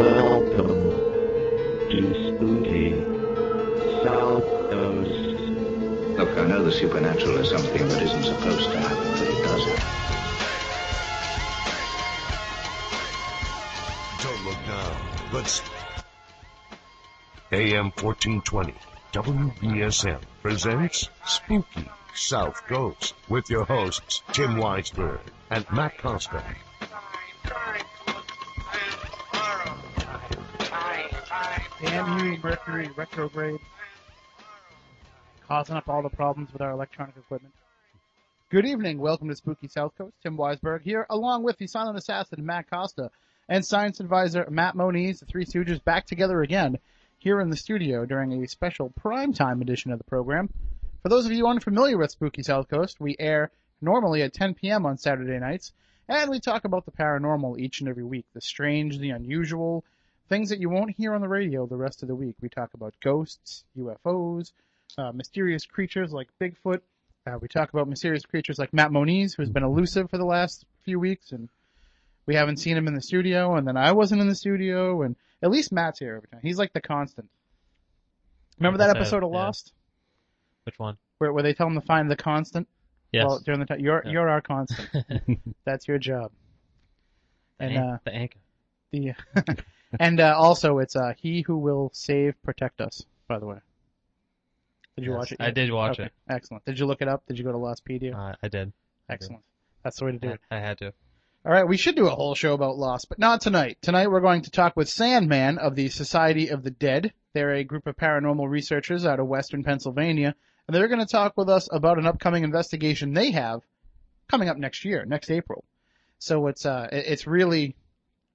Welcome to Spooky South Coast. Look, I know the supernatural is something that isn't supposed to happen, but it does happen. Don't look now. Let's. AM 1420, WBSM presents Spooky South Coast with your hosts, Tim Weisberg and Matt Costa. Damn you, Mercury retrograde. Causing up all the problems with our electronic equipment. Good evening. Welcome to Spooky South Coast. Tim Weisberg here, along with the silent assassin Matt Costa and science advisor Matt Moniz, the Three Stooges, back together again here in the studio during a special primetime edition of the program. For those of you unfamiliar with Spooky South Coast, we air normally at 10 p.m. on Saturday nights, and we talk about the paranormal each and every week. The strange, the unusual, things that you won't hear on the radio the rest of the week. We talk about ghosts, UFOs, uh, mysterious creatures like Bigfoot. Uh, we talk about mysterious creatures like Matt Moniz, who's been elusive for the last few weeks, and we haven't seen him in the studio. And then I wasn't in the studio, and at least Matt's here every time. He's like the constant. Remember that episode of. Lost Which one? where where they tell him to find the constant? Yes. Well, during the time, you're Yeah. you're our constant. That's your job. the, And an- uh, the anchor. the and uh, also it's uh, he who will save protect us. By the way, did you Yes, watch it? I did watch Okay, it. Excellent. Did you look it up? Did you go to Lostpedia? Uh, I did. Excellent. That's the way to do I, it. I had to. All right, we should do a whole show about Lost, but not tonight. Tonight we're going to talk with Sandman of the Society of the Dead. They're a group of paranormal researchers out of Western Pennsylvania, and they're going to talk with us about an upcoming investigation they have coming up next year, next April. So it's uh, it's really,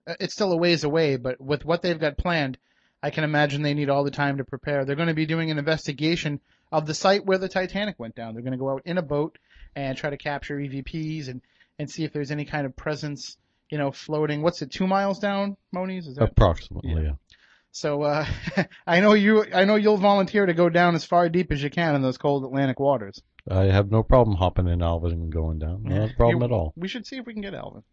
it's still a ways away, but with what they've got planned, I can imagine they need all the time to prepare. They're going to be doing an investigation of the site where the Titanic went down. They're going to go out in a boat and try to capture EVPs and and see if there's any kind of presence, you know, floating. What's it, two miles down, Moniz? Is that Approximately, Yeah. yeah. So? Uh, I know you. I know you'll volunteer to go down as far deep as you can in those cold Atlantic waters. I have no problem hopping in Alvin and going down. No problem at all. We should see if we can get Alvin.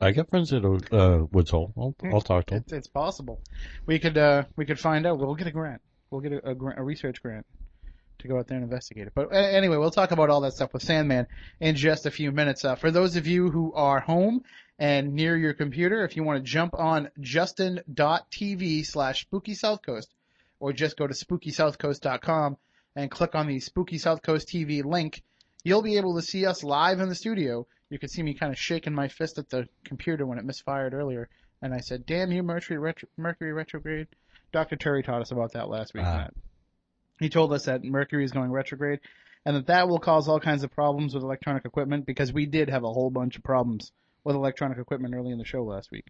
I got friends at uh, Woods Hole. I'll, I'll talk to them. It's, it's possible. We could. Uh, we could find out. We'll get a grant. We'll get a, a, grant, a research grant to go out there and investigate it. But uh, anyway, we'll talk about all that stuff with Sandman in just a few minutes. Uh, for those of you who are home and near your computer, if you want to jump on justin.tv slash spooky south coast or just go to spookysouthcoast.com and click on the Spooky South Coast TV link, you'll be able to see us live in the studio. You can see me kind of shaking my fist at the computer when it misfired earlier. And I said, damn you, Mercury, retro- Mercury retrograde. Dr. Turi taught us about that last week. Matt. He told us that Mercury is going retrograde and that that will cause all kinds of problems with electronic equipment because we did have a whole bunch of problems with electronic equipment early in the show last week.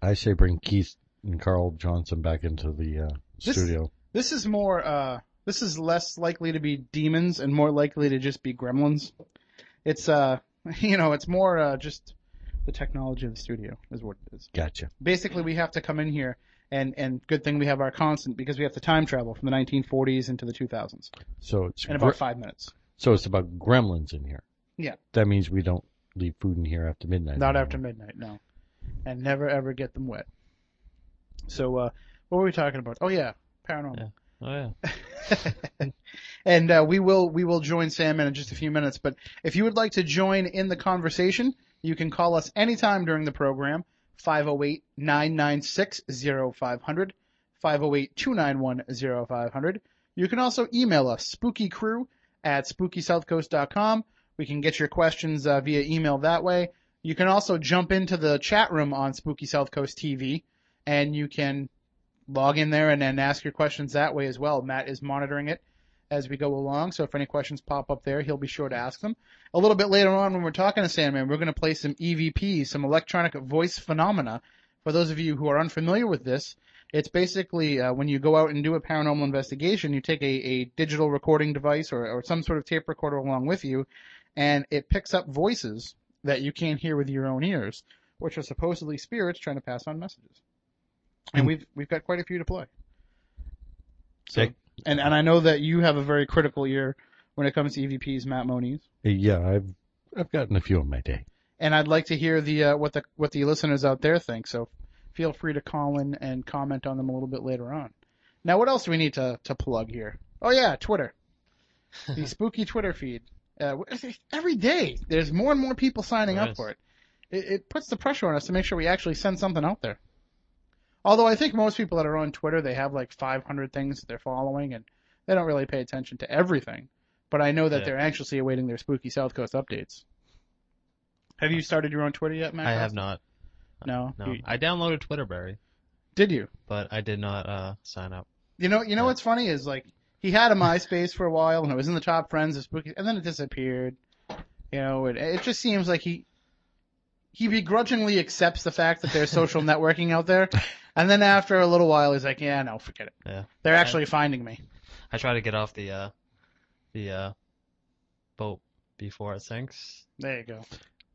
I say bring Keith and Carl Johnson back into the uh, This- studio. This is more, uh, this is less likely to be demons and more likely to just be gremlins. It's, uh, you know, it's more, uh, just the technology of the studio is what it is. Gotcha. Basically, we have to come in here and, and good thing we have our constant because we have to time travel from the 1940s into the 2000s So it's in gre- about five minutes. so it's about gremlins in here. Yeah. That means we don't leave food in here after midnight. Not after midnight, no. And never ever get them wet. So, uh, what were we talking about? Oh yeah, paranormal. Oh yeah. and uh, we will we will join Sam in just a few minutes. But if you would like to join in the conversation, you can call us anytime during the program. 508-996-0500, 508-291-0500. You can also email us, spookycrew at spookysouthcoast.com. We can get your questions uh, via email that way. You can also jump into the chat room on Spooky South Coast TV, and you can log in there and then ask your questions that way as well. Matt is monitoring it as we go along, so if any questions pop up there, he'll be sure to ask them. A little bit later on when we're talking to Sandman, we're going to play some EVP, some electronic voice phenomena. For those of you who are unfamiliar with this, it's basically uh, when you go out and do a paranormal investigation, you take a, a digital recording device or, or some sort of tape recorder along with you, and it picks up voices that you can't hear with your own ears, which are supposedly spirits trying to pass on messages. And we've we've got quite a few to play. So, and and I know that you have a very critical ear when it comes to EVPs, Matt Moniz. Yeah, I've I've gotten a few in my day. and I'd like to hear the uh, what the what the listeners out there think. So feel free to call in and comment on them a little bit later on. Now, what else do we need to to plug here? Oh yeah, Twitter, the spooky Twitter feed. Uh, every day, there's more and more people signing There up is. for it. it. It puts the pressure on us to make sure we actually send something out there. Although I think most people that are on Twitter, they have like 500 things that they're following, and they don't really pay attention to everything. But I know that Yeah. they're anxiously awaiting their spooky South Coast updates. Have you started your own Twitter yet, Matt? I have not. No. No, You- I downloaded Twitterberry, did you? but I did not uh, sign up. You know, you know Yeah. what's funny is like he had a MySpace for a while and it was in the top friends of spooky, and then it disappeared. You know, it, it just seems like he he begrudgingly accepts the fact that there's social networking out there, and then after a little while he's like, yeah, no, forget it. Yeah. They're actually finding me. I try to get off the uh, the uh, boat before it sinks. There you go.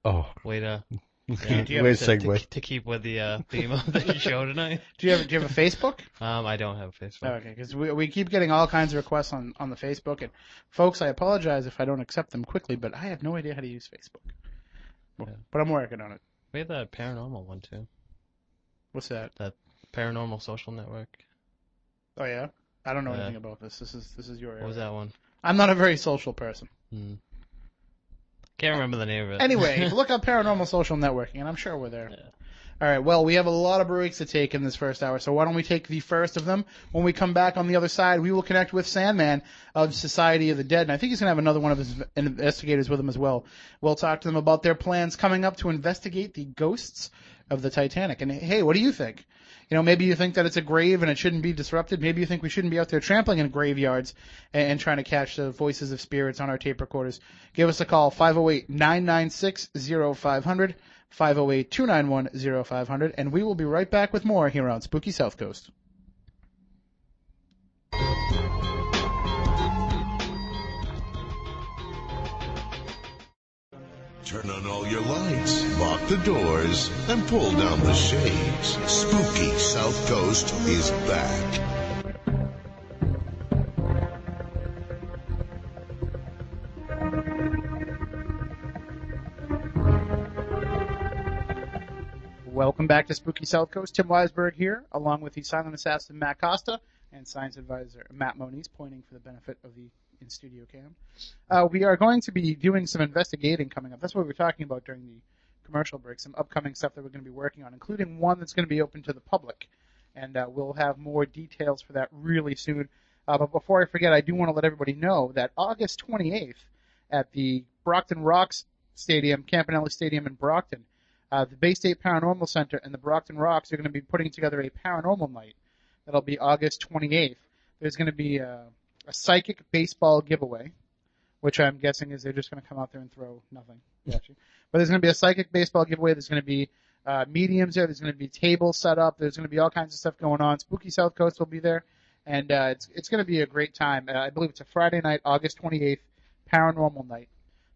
Oh, Way to do you have where's to, segue? to, to keep with the uh, theme of the show tonight. Do you have do you have a Facebook? Um, I don't have a Facebook. Okay, because we we keep getting all kinds of requests on on the Facebook, and folks, I apologize if I don't accept them quickly, but I have no idea how to use Facebook. Well, Yeah. But I'm working on it. We have that paranormal one too. What's that? that? Paranormal social network. Oh yeah, I don't know Yeah. anything about this. This is this is your area. What was that one? I'm not a very social person. Hmm. Can't remember the name of it. Anyway, look up Paranormal Social Networking, and I'm sure we're there. Yeah. All right. Well, we have a lot of breaks to take in this first hour, so why don't we take the first of them? When we come back on the other side, we will connect with Sandman of Society of the Dead, and I think he's going to have another one of his investigators with him as well. We'll talk to them about their plans coming up to investigate the ghosts of the Titanic. And hey, what do you think? You know, maybe you think that it's a grave and it shouldn't be disrupted. Maybe you think we shouldn't be out there trampling in graveyards and, and trying to catch the voices of spirits on our tape recorders. Give us a call, 508-996-0500, 508-291-0500, and we will be right back with more here on Spooky South Coast. Turn on all your lights, lock the doors, and pull down the shades. Spooky South Coast is back. Welcome back to Spooky South Coast. Tim Weisberg here, along with the silent assassin Matt Costa and science advisor Matt Moniz, pointing for the benefit of the in-studio cam. Uh, we are going to be doing some investigating coming up. That's what we were talking about during the commercial break. Some upcoming stuff that we're going to be working on, including one that's going to be open to the public, and uh, we'll have more details for that really soon. Uh, but before I forget, I do want to let everybody know that August 28th at the Brockton Rox Stadium, Campanelli Stadium in Brockton, uh, the Bay State Paranormal Center and the Brockton Rox are going to be putting together a paranormal night. That'll be August 28th. There's going to be a, a psychic baseball giveaway, which I'm guessing is they're just going to come out there and throw nothing at you. But there's going to be a psychic baseball giveaway. There's going to be uh, mediums there. There's going to be tables set up. There's going to be all kinds of stuff going on. Spooky South Coast will be there, and uh, it's it's going to be a great time. Uh, I believe it's a Friday night, August 28th, paranormal night.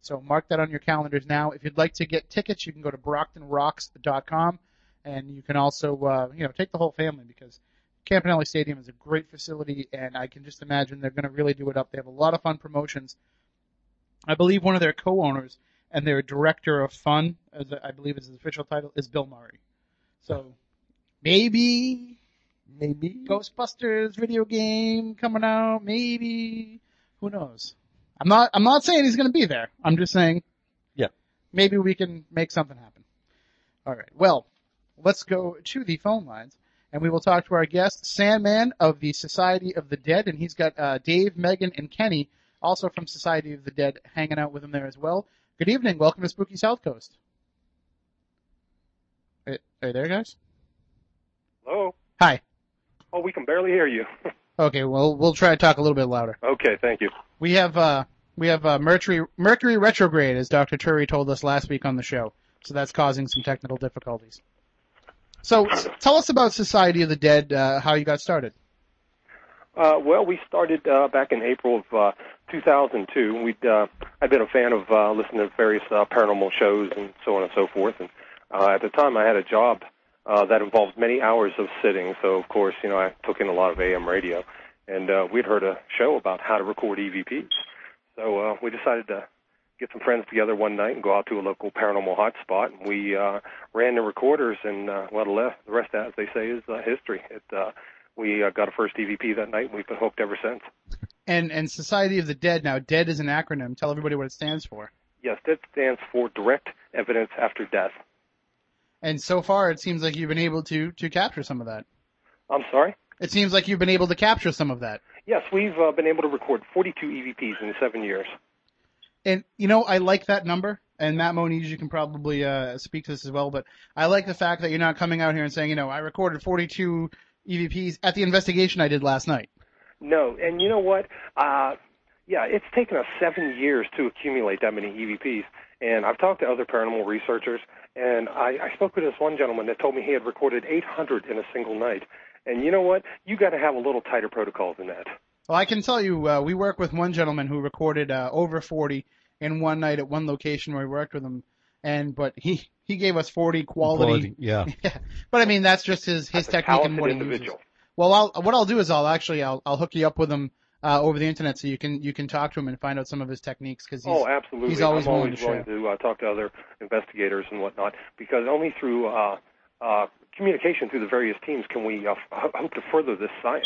So mark that on your calendars now. If you'd like to get tickets, you can go to brocktonrox.com, and you can also, uh, you know, take the whole family because Campanelli Stadium is a great facility, and I can just imagine they're going to really do it up. They have a lot of fun promotions. I believe one of their co-owners and their director of fun, as I believe is his official title, is Bill Murray. So maybe, maybe Ghostbusters video game coming out. Maybe who knows? I'm not. I'm not saying he's going to be there. I'm just saying. Yeah. Maybe we can make something happen. All right. Well, let's go to the phone lines, and we will talk to our guest, Sandman of the Society of the Dead, and he's got uh, Dave, Megan, and Kenny, also from Society of the Dead, hanging out with him there as well. Good evening. Welcome to Spooky South Coast. Are, are you there, guys? Hello? Hi. Oh, we can barely hear you. Okay. Well, we'll try to talk a little bit louder. okay, thank you. We have uh we have uh, Mercury Mercury retrograde, as Dr. Turi told us last week on the show. So that's causing some technical difficulties. So tell us about Society of the Dead, uh, how you got started. Uh, well, we started uh, back in April of uh, 2002. We'd uh, I'd been a fan of uh, listening to various paranormal shows and so on and so forth. And uh, at the time, I had a job uh, that involved many hours of sitting. So of course, you know, I took in a lot of AM radio, and uh, we'd heard a show about how to record EVPs. So uh, we decided to get some friends together one night and go out to a local paranormal hotspot. And we uh, ran the recorders, and uh, well, the rest, the rest, as they say, is uh, history. It, uh, we uh, got a first EVP that night, and we've been hooked ever since. And and Society of the Dead. Now, DEAD is an acronym. Tell everybody what it stands for. Yes, DEAD stands for Direct Evidence After Death. And so far, it seems like you've been able to to capture some of that. I'm sorry. It seems like you've been able to capture some of that. Yes, we've uh, been able to record 42 EVPs in seven years. And you know, I like that number. And Matt Moniz, you can probably uh, speak to this as well. But I like the fact that you're not coming out here and saying, you know, I recorded 42 EVPs at the investigation I did last night. No, and you know what? Uh, yeah, it's taken us seven years to accumulate that many EVPs. And I've talked to other paranormal researchers, and I, I spoke with this one gentleman that told me he had recorded 800 in a single night. And you know what? You got to have a little tighter protocol than that. Well, I can tell you, uh, we work with one gentleman who recorded uh, over 40 in one night at one location where we worked with him, and but he he gave us 40 quality. Quality, yeah. yeah. But I mean, that's just his his That's technique and talented what he uses. Well, I'll, what I'll do is I'll actually I'll I'll hook you up with him uh, over the internet so you can you can talk to him and find out some of his techniques because he's Oh, absolutely. he's always I'm willing to willing to uh, talk to other investigators and whatnot because only through uh, uh, communication through the various teams can we uh, f- hope to further this science.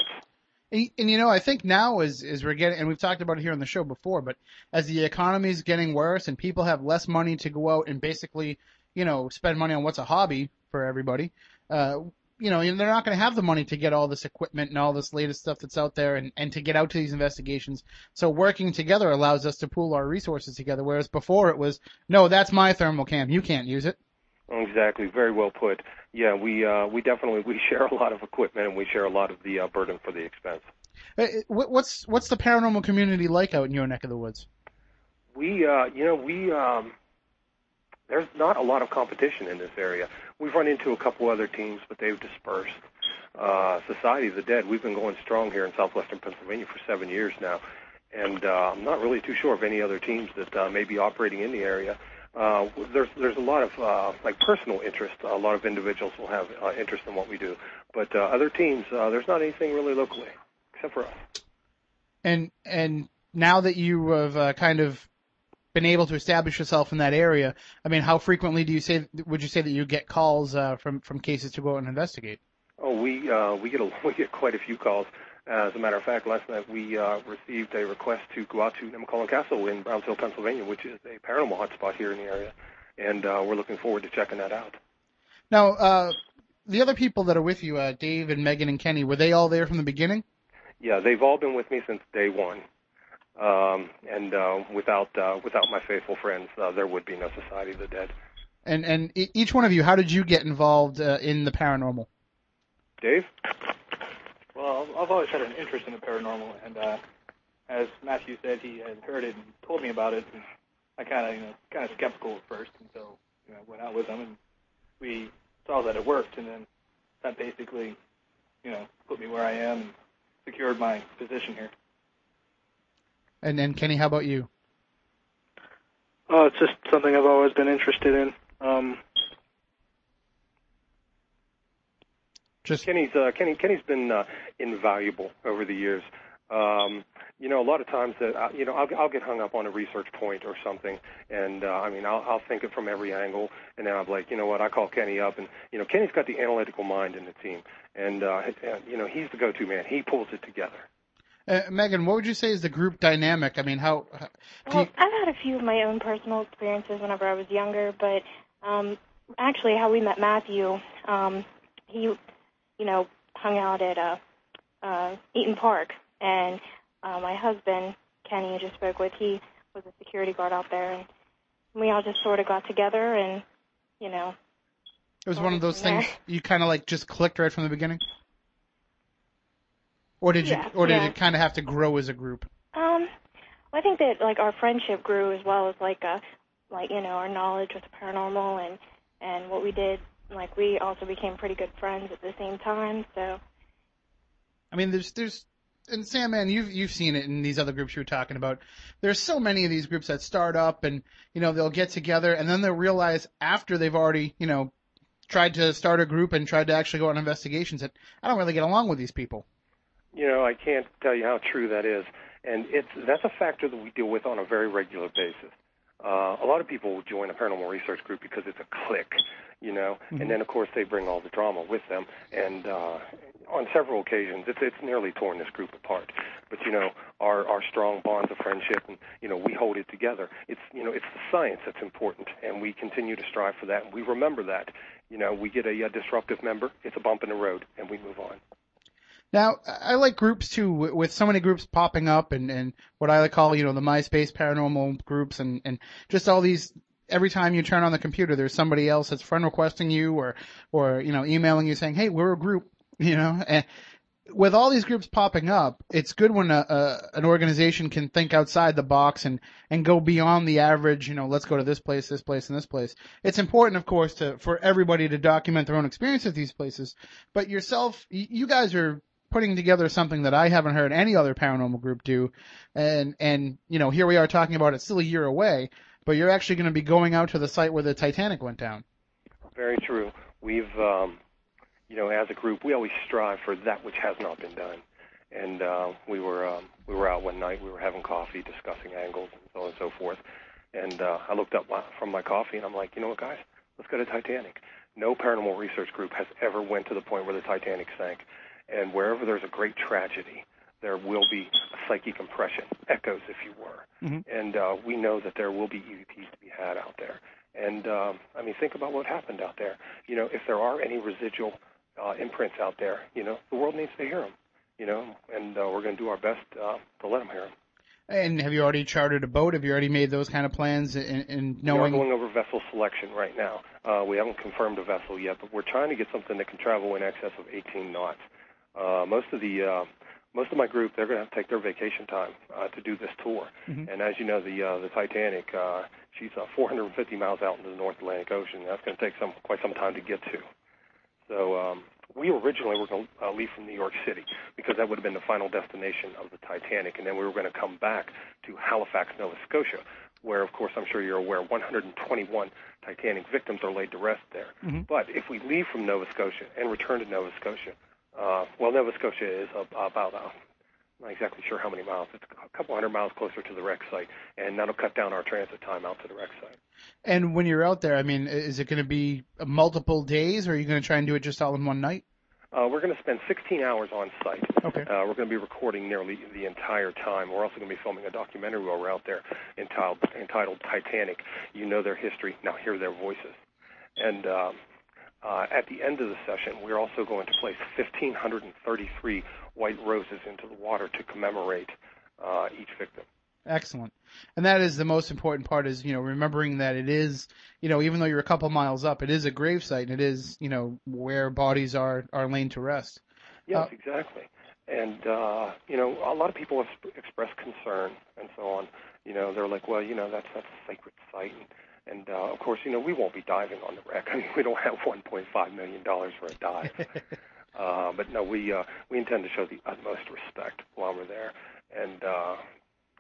And, you know, I think now as as we're getting, and we've talked about it here on the show before, but as the economy is getting worse and people have less money to go out and basically, you know, spend money on what's a hobby for everybody, uh, you know, they're not going to have the money to get all this equipment and all this latest stuff that's out there and, and to get out to these investigations. So working together allows us to pool our resources together, whereas before it was, no, that's my thermal cam, you can't use it. Exactly, very well put. Yeah, we uh, we definitely we share a lot of equipment and we share a lot of the uh, burden for the expense. Uh, what- What's what's the paranormal community like out in your neck of the woods? We, uh, you know, we um, there's not a lot of competition in this area. We've run into a couple other teams, but they've dispersed. Uh, Society of the Dead, we've been going strong here in southwestern Pennsylvania for seven years now, and uh, I'm not really too sure of any other teams that uh, may be operating in the area. Uh, there's there's a lot of uh, like personal interest. A lot of individuals will have uh, interest in what we do, but uh, other teams, uh, there's not anything really locally except for us. And and now that you have uh, kind of been able to establish yourself in that area, I mean, how frequently do you say would you say that you get calls uh, from from cases to go out and investigate? Oh, we uh, we get a, we get quite a few calls. As a matter of fact, last night we uh, received a request to go out to Nemacolin Castle in Brownsville, Pennsylvania, which is a paranormal hotspot here in the area, and uh, we're looking forward to checking that out. Now, uh, the other people that are with you, uh, Dave and Megan and Kenny, were they all there from the beginning? Yeah, they've all been with me since day one, um, and uh, without uh, without my faithful friends, uh, there would be no Society of the Dead. And and each one of you, how did you get involved uh, in the paranormal? Dave? Well, I've always had an interest in the paranormal, and uh, as Matthew said, he had heard it and told me about it. And I kind of, you know, kind of skeptical at first until you know, I went out with him and we saw that it worked, and then that basically, you know, put me where I am and secured my position here. And and Kenny, how about you? Oh, it's just something I've always been interested in. Um, Just Kenny's uh, Kenny Kenny's been uh, invaluable over the years. Um, you know, a lot of times that uh, you know I'll, I'll get hung up on a research point or something, and uh, I mean I'll, I'll think it from every angle, and then I'm like, you know what? I call Kenny up, and you know Kenny's got the analytical mind in the team, and uh, and, you know he's the go-to man. He pulls it together. uh, Megan, what would you say is the group dynamic? I mean, how? how Well, you, I've had a few of my own personal experiences whenever I was younger, but um, actually, how we met Matthew, um, he, you know, hung out at uh, uh, Eaton Park, and uh, my husband, Kenny, you just spoke with, he was a security guard out there, and we all just sort of got together, and you know, it was one of those Yeah. things you kind of like just clicked right from the beginning, or did you, or did yeah. it kind of have to grow as a group? Um, I think that like our friendship grew as well as like uh like you know our knowledge with the paranormal and and what we did. Like we also became pretty good friends at the same time. So I mean, there's there's and Sandman, you've you've seen it in these other groups you were talking about. There's so many of these groups that start up and you know they'll get together and then they'll realize after they've already you know tried to start a group and tried to actually go on investigations that I don't really get along with these people. You know, I can't tell you how true that is, and it's that's a factor that we deal with on a very regular basis. Uh, a lot of people will join a paranormal research group because it's a clique, you know, Mhm. and then of course they bring all the drama with them. And uh, on several occasions, it's it's nearly torn this group apart. But you know, our our strong bonds of friendship, and you know, we hold it together. It's you know, it's the science that's important, and we continue to strive for that. And we remember that. You know, we get a, uh disruptive member, it's a bump in the road, and we move on. Now, I like groups too, with so many groups popping up and, and what I like call, you know, the MySpace paranormal groups and, and just all these, every time you turn on the computer, there's somebody else that's friend requesting you or, or, you know, emailing you saying, hey, we're a group, you know, and with all these groups popping up, it's good when a, a, an organization can think outside the box and, and go beyond the average, you know, let's go to this place, this place, and this place. It's important, of course, to, for everybody to document their own experience at these places, but yourself, you guys are putting together something that I haven't heard any other paranormal group do. And, and, you know, here we are talking about it still a year away, but you're actually going to be going out to the site where the Titanic went down. Very true. We've, um, you know, as a group, we always strive for that which has not been done. And uh, we were um, we were out one night. We were having coffee, discussing angles and so on and so forth. And uh, I looked up my, from my coffee, and I'm like, you know what, guys, let's go to Titanic. No paranormal research group has ever went to the point where the Titanic sank. And wherever there's a great tragedy, there will be a psychic impression, echoes, if you were. Mhm. And uh, we know that there will be EVPs to be had out there. And um, I mean, think about what happened out there. You know, if there are any residual uh, imprints out there, you know, the world needs to hear them. You know, and uh, we're going to do our best uh, to let them hear them. And have you already chartered a boat? Have you already made those kind of plans and, and knowing? We are going over vessel selection right now. Uh, we haven't confirmed a vessel yet, but we're trying to get something that can travel in excess of 18 knots. Uh, most of the uh, most of my group, they're going to have to take their vacation time uh, to do this tour. Mhm. And as you know, the uh, the Titanic, uh, she's uh, 450 miles out into the North Atlantic Ocean. That's going to take some quite some time to get to. So um, we originally were going to uh, leave from New York City because that would have been the final destination of the Titanic, and then we were going to come back to Halifax, Nova Scotia, where, of course, I'm sure you're aware, 121 Titanic victims are laid to rest there. Mhm. But if we leave from Nova Scotia and return to Nova Scotia, uh, well, Nova Scotia is about, uh, I'm not exactly sure how many miles. It's a couple hundred miles closer to the wreck site, and that'll cut down our transit time out to the wreck site. And when you're out there, I mean, is it going to be multiple days, or are you going to try and do it just all in one night? Uh, we're going to spend 16 hours on site. Okay. Uh, we're going to be recording nearly the entire time. We're also going to be filming a documentary while we're out there entitled, entitled Titanic. You know their history, now hear their voices. And um, uh, at the end of the session, we're also going to place 1,533 white roses into the water to commemorate uh, each victim. Excellent. And that is the most important part is, you know, remembering that it is, you know, even though you're a couple miles up, it is a grave site and it is, you know, where bodies are, are laid to rest. Yes, Uh, exactly. And uh, you know, a lot of people have expressed concern and so on. You know, they're like, well, you know, that's that's a sacred site, and, and uh, of course, you know, we won't be diving on the wreck. I mean, we don't have 1.5 million dollars for a dive. uh, but no, we uh, we intend to show the utmost respect while we're there, and uh,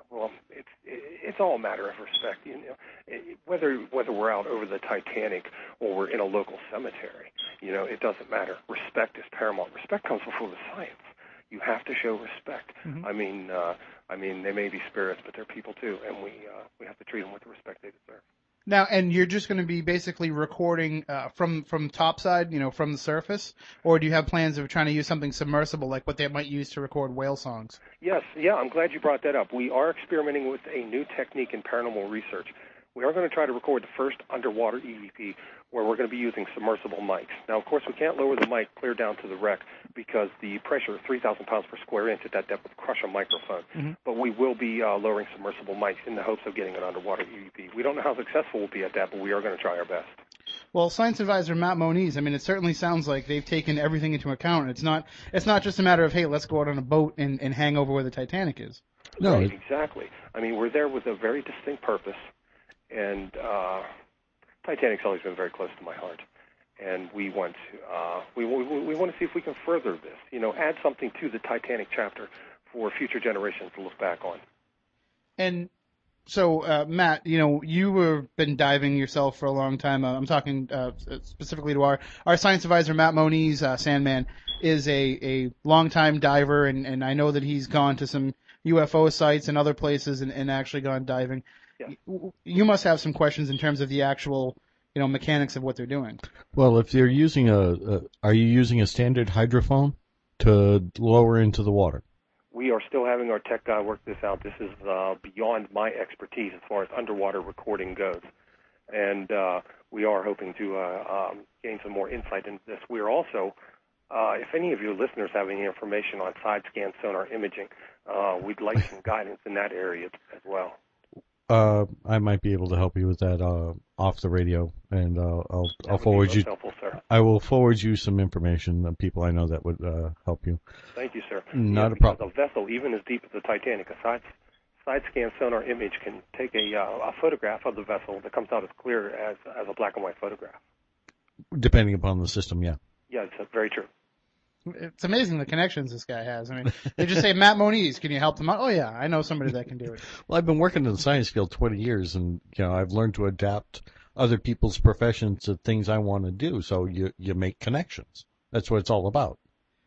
well, it's it's all a matter of respect. You know, it, whether whether we're out over the Titanic or we're in a local cemetery, you know, it doesn't matter. Respect is paramount. Respect comes before the science. You have to show respect. Mhm. I mean, uh, I mean, they may be spirits, but they're people too, and we uh, we have to treat them with the respect they deserve. Now, and you're just going to be basically recording uh, from from topside, you know, from the surface, or do you have plans of trying to use something submersible, like what they might use to record whale songs? Yes, yeah, I'm glad you brought that up. We are experimenting with a new technique in paranormal research. We are going to try to record the first underwater EVP where we're going to be using submersible mics. Now, of course, we can't lower the mic clear down to the wreck because the pressure, 3,000 pounds per square inch at that depth, would crush a microphone. Mhm. But we will be uh, lowering submersible mics in the hopes of getting an underwater EVP. We don't know how successful we'll be at that, but we are going to try our best. Well, science advisor Matt Moniz, I mean, it certainly sounds like they've taken everything into account. It's not it's not just a matter of hey, let's go out on a boat and, and hang over where the Titanic is. No, right, exactly. I mean, we're there with a very distinct purpose, and uh, Titanic's always been very close to my heart. And we want to uh, we, we we want to see if we can further this. You know, add something to the Titanic chapter for future generations to look back on. And so, uh, Matt, you know, you have been diving yourself for a long time. Uh, I'm talking uh, specifically to our our science advisor Matt Moniz, uh, Sandman, is a a longtime diver, and and I know that he's gone to some UFO sites and other places and, and actually gone diving. Y- you must have some questions in terms of the actual, you know, mechanics of what they're doing. Well, if you're using a, a, are you using a standard hydrophone to lower into the water? We are still having our tech guy work this out. This is uh, beyond my expertise as far as underwater recording goes. And uh, we are hoping to uh, um, gain some more insight into this. We are also, uh, if any of your listeners have any information on side scan sonar imaging, uh, we'd like some guidance in that area as well. Uh, I might be able to help you with that uh, off the radio, and uh, I'll I'll forward you. helpful, sir. I will forward you some information of people I know that would uh, help you. Thank you, sir. Not Yeah, a problem. A vessel, even as deep as the Titanic, a side, side scan sonar image can take a, uh, a photograph of the vessel that comes out as clear as, as a black and white photograph. Depending upon the system, yeah. Yeah, it's uh, very true. It's amazing the connections this guy has. I mean, they just say, Matt Moniz, can you help them out? Oh yeah, I know somebody that can do it. Well, I've been working in the science field 20 years, and you know I've learned to adapt other people's professions to things I want to do. So you you make connections. That's what it's all about.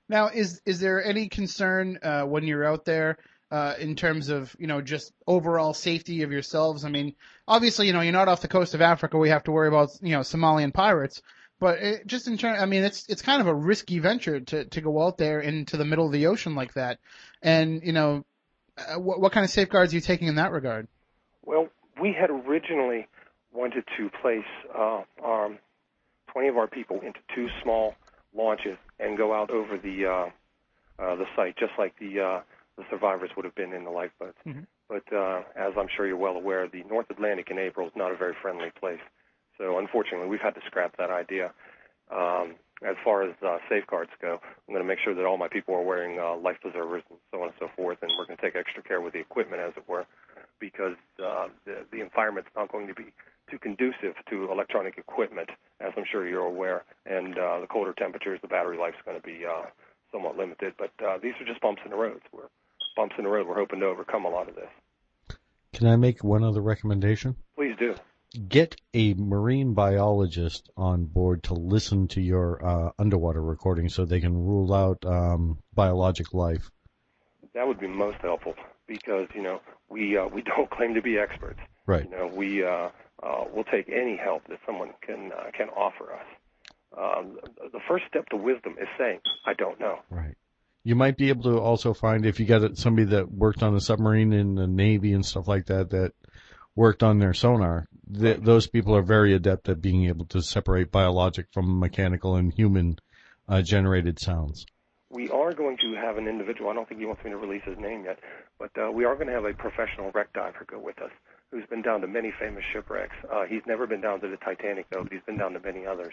Now, is is there any concern uh, when you're out there uh, in terms of you know just overall safety of yourselves? I mean, obviously, you know, you're not off the coast of Africa. We have to worry about you know Somalian pirates, but it, just in terms, I mean, it's it's kind of a risky venture to to go out there into the middle of the ocean like that. And you know, uh, what what kind of safeguards are you taking in that regard? Well, we had originally wanted to place uh, um, 20 of our people into two small launches and go out over the uh, uh, the site, just like the uh, the survivors would have been in the lifeboats. Mhm. But uh, as I'm sure you're well aware, the North Atlantic in April is not a very friendly place. So unfortunately, we've had to scrap that idea. Um, as far as uh, safeguards go, I'm going to make sure that all my people are wearing uh, life preservers and so on and so forth, and we're going to take extra care with the equipment, as it were, because uh, the, the environment's not going to be too conducive to electronic equipment, as I'm sure you're aware. And uh, the colder temperatures, the battery life's going to be uh, somewhat limited. But uh, these are just bumps in the road. We're bumps in the road. We're hoping to overcome a lot of this. Can I make one other recommendation? Please do. Get a marine biologist on board to listen to your uh, underwater recording so they can rule out um, biologic life. That would be most helpful because you know we uh, we don't claim to be experts. Right. You know we uh, uh, will take any help that someone can uh, can offer us. Um, the first step to wisdom is saying I don't know. Right. You might be able to also find if you got somebody that worked on a submarine in the Navy and stuff like that that worked on their sonar. Th- those people are very adept at being able to separate biologic from mechanical and human uh, generated sounds. We are going to have an individual. I don't think he wants me to release his name yet, but uh, we are going to have a professional wreck diver go with us, who's been down to many famous shipwrecks. Uh, he's never been down to the Titanic though, but he's been down to many others,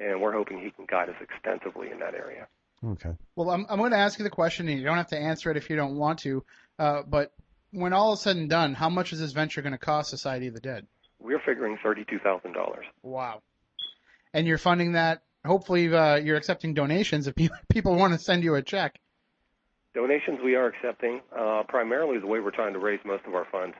and we're hoping he can guide us extensively in that area. Okay. Well, I'm, I'm going to ask you the question, and you don't have to answer it if you don't want to. Uh, but when all is said and done, how much is this venture going to cost Society of the Dead? We're figuring thirty-two thousand dollars. Wow. And you're funding that. Hopefully, uh, you're accepting donations if people, want to send you a check. Donations we are accepting. Uh, primarily, the way we're trying to raise most of our funds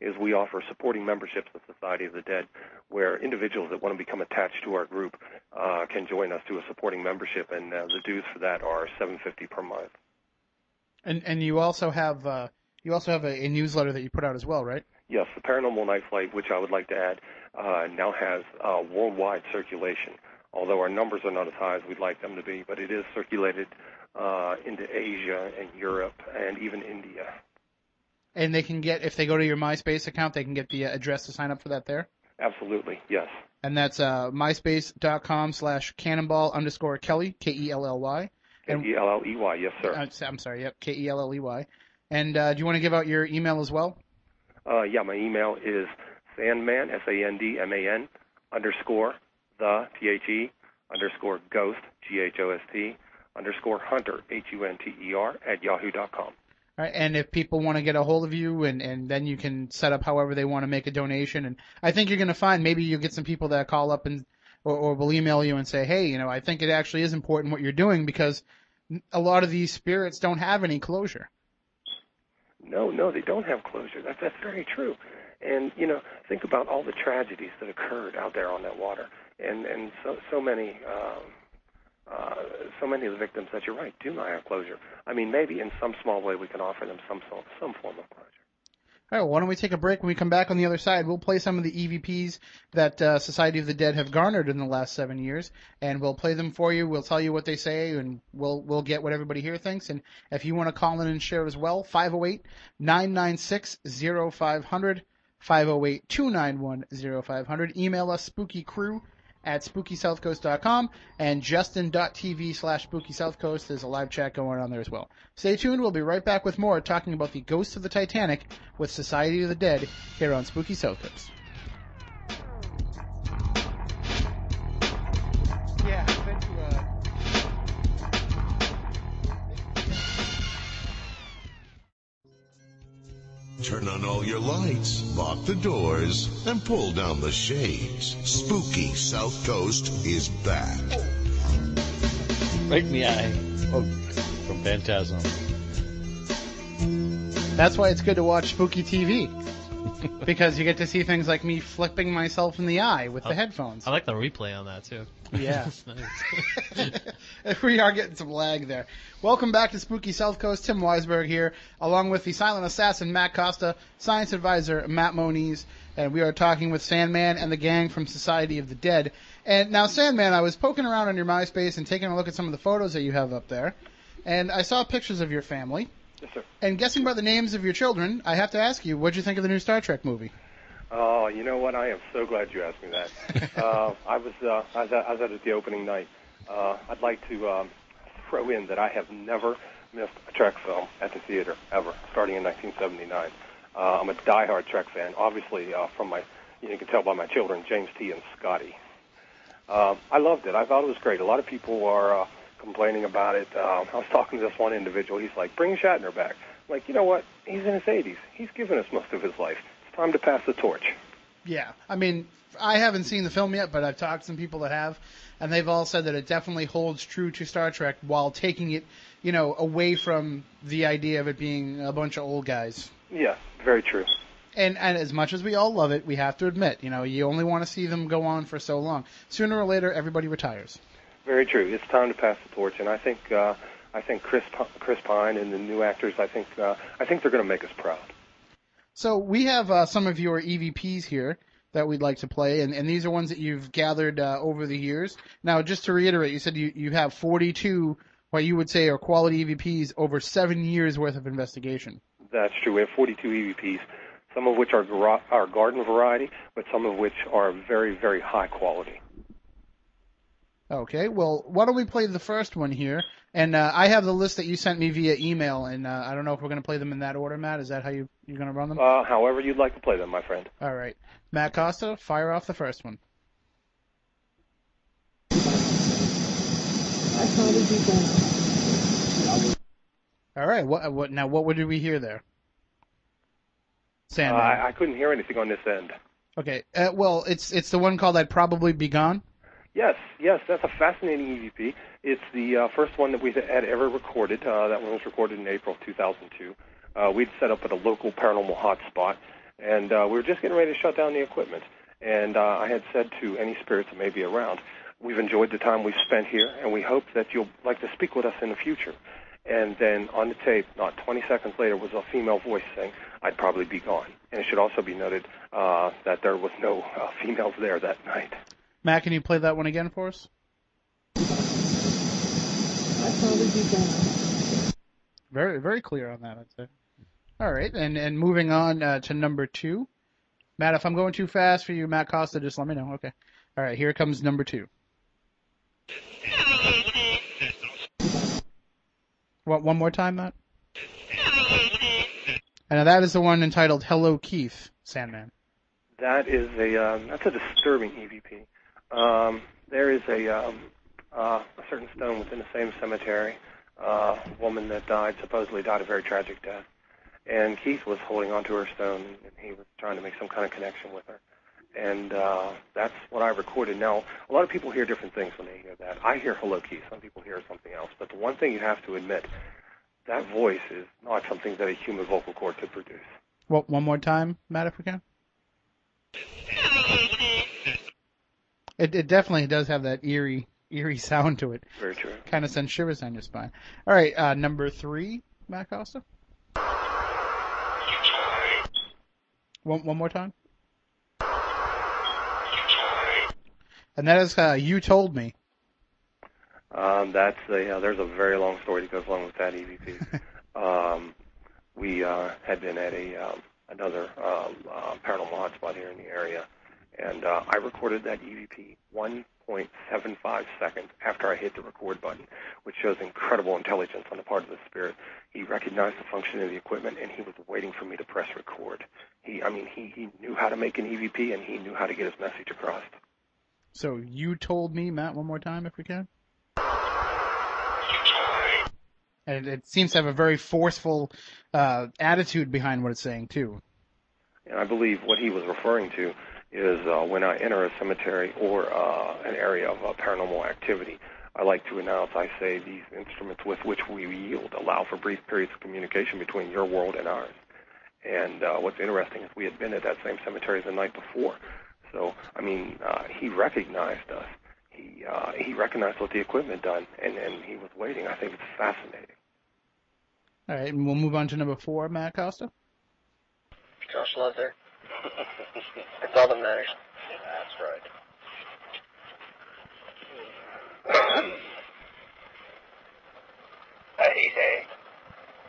is we offer supporting memberships of Society of the Dead, where individuals that want to become attached to our group uh, can join us to a supporting membership, and uh, the dues for that are seven fifty per month. And and you also have uh, you also have a, a newsletter that you put out as well, right? Yes, the Paranormal Night Flight, which I would like to add, uh, now has uh, worldwide circulation. Although our numbers are not as high as we'd like them to be, but it is circulated uh, into Asia and Europe and even India. And they can get if they go to your MySpace account, they can get the uh, address to sign up for that there. Absolutely, yes. And that's uh, myspace.com slash cannonball underscore Kelley, K E L L Y. K E L L E Y, yes, sir. I'm sorry, yep, K E L L E Y. And uh, do you want to give out your email as well? Uh, yeah, my email is sandman, S-A-N-D-M-A-N, underscore the, T-H-E, underscore ghost, G-H-O-S-T, underscore hunter, H-U-N-T-E-R, at yahoo dot com. All right, and if people want to get a hold of you, and, and then you can set up however they want to make a donation. And I think you're going to find maybe you'll get some people that call up and or, or will email you and say, hey, you know, I think it actually is important what you're doing because a lot of these spirits don't have any closure. No, no, they don't have closure. That's that's very true. And you know, think about all the tragedies that occurred out there on that water, and and so so many. Um, uh, so many of the victims that you're right do not have closure. I mean, maybe in some small way we can offer them some some, some form of closure. All right, why don't we take a break? When we come back on the other side, we'll play some of the EVPs that uh, Society of the Dead have garnered in the last seven years, and we'll play them for you. We'll tell you what they say, and we'll we'll get what everybody here thinks. And if you want to call in and share as well, 508-996-0500, 508-291-0500. Email us spookycrew at spookysouthcoast.com and justin.tv slash spookysouthcoast. There's a live chat going on there as well. Stay tuned. We'll be right back with more talking about the ghosts of the Titanic with Society of the Dead here on Spooky South Coast. Turn on all your lights, lock the doors, and pull down the shades. Spooky South Coast is back. Right in the eye. Oh, from Phantasm. That's why it's good to watch spooky TV. because you get to see things like me flipping myself in the eye with the headphones. I like the replay on that too. Yeah. We are getting some lag there. Welcome back to Spooky South Coast. Tim Weisberg here, along with the silent assassin Matt Costa, science advisor Matt Moniz, and we are talking with Sandman and the gang from Society of the Dead. And now, Sandman, I was poking around on your MySpace and taking a look at some of the photos that you have up there, and I saw pictures of your family. Yes, sir. And guessing by the names of your children, I have to ask you, what'd you think of the new Star Trek movie? Oh, you know what? I am so glad you asked me that. uh, I was uh, I was, at, I was at the opening night. Uh, I'd like to um, throw in that I have never missed a Trek film at the theater ever, starting in 1979. Uh, I'm a diehard Trek fan, obviously uh, from my you, can tell by my children, James T. and Scotty. Uh, I loved it. I thought it was great. A lot of people are uh, complaining about it. Um, I was talking to this one individual. He's like, "Bring Shatner back." I'm like, you know what? He's in his 80s. He's given us most of his life. It's time to pass the torch. Yeah, I mean, I haven't seen the film yet, but I've talked to some people that have, and they've all said that it definitely holds true to Star Trek while taking it, you know, away from the idea of it being a bunch of old guys. Yeah, very true. And and as much as we all love it, we have to admit, you know, you only want to see them go on for so long. Sooner or later, everybody retires. Very true. It's time to pass the torch, and I think uh, I think Chris P- Chris Pine and the new actors. I think uh, I think they're going to make us proud. So we have uh, some of your EVPs here that we'd like to play, and, and these are ones that you've gathered uh, over the years. Now, just to reiterate, you said you, you have 42, what you would say are quality EVPs over seven years worth of investigation. That's true. We have 42 EVPs, some of which are gar- are garden variety, but some of which are very very high quality. Okay, well, why don't we play the first one here? And uh, I have the list that you sent me via email, and uh, I don't know if we're going to play them in that order, Matt. Is that how you, you're going to run them? Uh, however you'd like to play them, my friend. All right. Matt Costa, fire off the first one. I saw the people. All right. What? What? Now, what did we hear there? Uh, Sandman. I, I couldn't hear anything on this end. okay. Uh, well, it's it's the one called "I'd Probably Be Gone." Yes, yes, that's a fascinating EVP. It's the uh, first one that we had ever recorded. Uh, that one was recorded in April of 2002. Uh, we'd set up at a local paranormal hotspot, and uh, we were just getting ready to shut down the equipment. And uh, I had said to any spirits that may be around, we've enjoyed the time we've spent here, and we hope that you'll like to speak with us in the future. And then on the tape, not 20 seconds later, was a female voice saying, I'd probably be gone. And it should also be noted uh, that there was no females there that night. Matt, can you play that one again for us? Very very clear on that, I'd say. All right, and and moving on uh, to number two. Matt, if I'm going too fast for you, Matt Costa, just let me know. Okay. All right, here comes number two. What, one more time, Matt? And that is the one entitled "Hello, Keith." Sandman. That is a um, that's a disturbing EVP. Um, there is a um, uh, a certain stone within the same cemetery. Uh, a woman that died supposedly died a very tragic death, and Keith was holding onto her stone, and he was trying to make some kind of connection with her. And uh, that's what I recorded. Now, a lot of people hear different things when they hear that. I hear "Hello, Keith." Some people hear something else. But the one thing you have to admit, that voice is not something that a human vocal cord could produce. Well, one more time, Matt, if we can. It, it definitely does have that eerie, eerie sound to it. Very true. Kind of sends shivers down your spine. All right, uh, number three, Matt Costa. One, one more time. And that is, uh, you told me. Um, that's a, uh, there's a very long story that goes along with that EVP. um, we uh, had been at a um, another um, uh, paranormal hotspot here in the area, and uh, I recorded that EVP 1.75 seconds after I hit the record button, which shows incredible intelligence on the part of the spirit. He recognized the function of the equipment, and he was waiting for me to press record. He, I mean, he he knew how to make an EVP, and he knew how to get his message across. So you told me, Matt, one more time if we can. And it seems to have a very forceful uh, attitude behind what it's saying too. And I believe what he was referring to is uh, when I enter a cemetery or uh, an area of uh, paranormal activity, I like to announce, I say, these instruments with which we yield allow for brief periods of communication between your world and ours. And uh, what's interesting is we had been at that same cemetery the night before. So, I mean, uh, he recognized us. He uh, he recognized what the equipment done, and, and he was waiting. I think it's fascinating. All right, and we'll move on to number four, Matt Costa. Josh loves her. That's all that matters. That's right. hey, hey.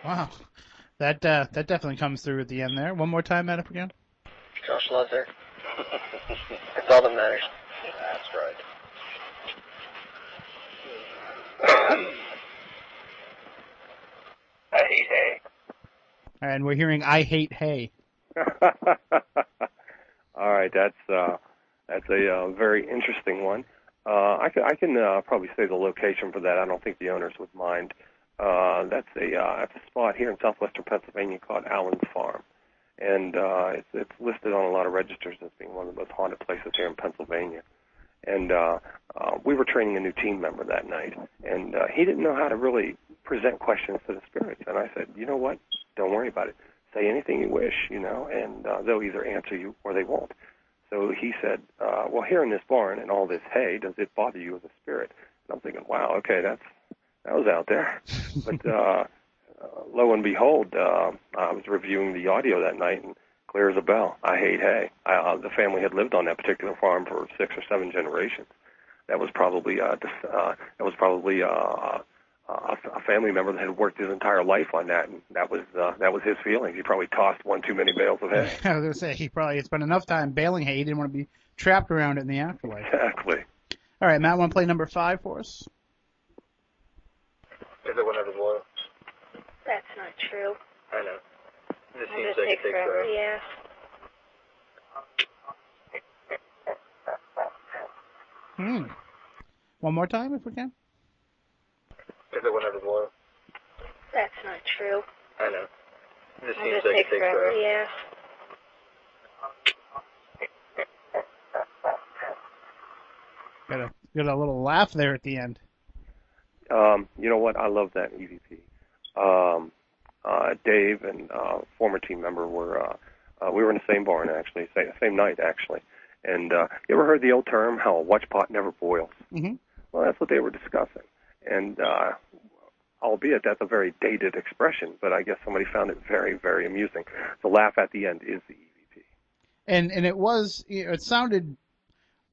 Wow, that uh, that definitely comes through at the end there. One more time, Matt, if we can. Josh loves. That's all that matters. That's right. I hate hay. And we're hearing "I hate hay." All right, that's uh, that's a uh, very interesting one. Uh, I can I can uh, probably say the location for that. I don't think the owners would mind. Uh, that's a uh, that's a spot here in southwestern Pennsylvania called Allen's Farm, and uh, it's it's listed on a lot of registers as being one of the most haunted places here in Pennsylvania. And uh, uh, we were training a new team member that night, and uh, he didn't know how to really present questions to the spirits. And I said, you know what? Don't worry about it. Say anything you wish, you know, and uh, they'll either answer you or they won't. So he said, uh, well, here in this barn and all this hay, does it bother you as a spirit? And I'm thinking, wow, okay, that's that was out there. but uh, uh, lo and behold, uh, I was reviewing the audio that night, and clear as a bell. I hate hay. I, uh, the family had lived on that particular farm for six or seven generations. That was probably uh, dis- uh, that was probably uh, uh, a, a family member that had worked his entire life on that, and that was uh, that was his feelings. He probably tossed one too many bales of hay. I was gonna say he probably spent enough time baling hay. He didn't want to be trapped around it in the afterlife. Exactly. All right, Matt, want to play number five for us? Is it whenever loyal? That's not true. I know. This seems like take it takes forever. forever. Yeah. Hmm. One more time, if we can. Is it whenever loyal? That's not true. I know. This It'll seems like take it takes forever. forever. Yeah. Got a got a little laugh there at the end. Um, you know what? I love that EVP. Um, uh, Dave and uh, former team member were uh, uh, we were in the same barn actually, same, same night actually. And uh, you ever heard the old term how a watch pot never boils? Mm-hmm. Well, that's what they were discussing. And uh, albeit that's a very dated expression, but I guess somebody found it very, very amusing. The laugh at the end is the EVP. And and it was you know, it sounded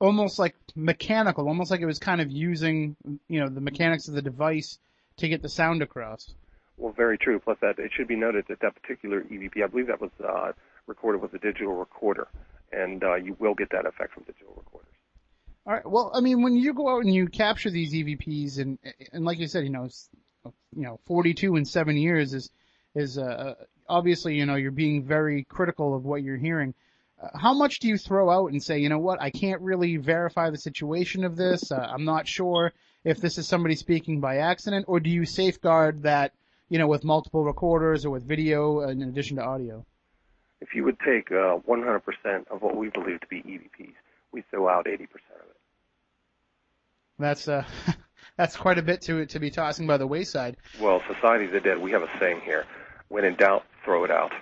almost like mechanical, almost like it was kind of using you know the mechanics of the device to get the sound across. Well, very true. Plus, that it should be noted that that particular EVP, I believe that was uh, recorded with a digital recorder, and uh, you will get that effect from digital recorders. All right. Well, I mean, when you go out and you capture these EVPs, and and like you said, you know, you know, 42 in seven years is is uh, obviously you know you're being very critical of what you're hearing. Uh, how much do you throw out and say, you know what, I can't really verify the situation of this. Uh, I'm not sure if this is somebody speaking by accident, or do you safeguard that, you know, with multiple recorders or with video in addition to audio? If you would take uh, 100% of what we believe to be EVPs, we throw out 80% of. That's uh, that's quite a bit to to be tossing by the wayside, Well, Society of the Dead, we have a saying here: when in doubt, throw it out.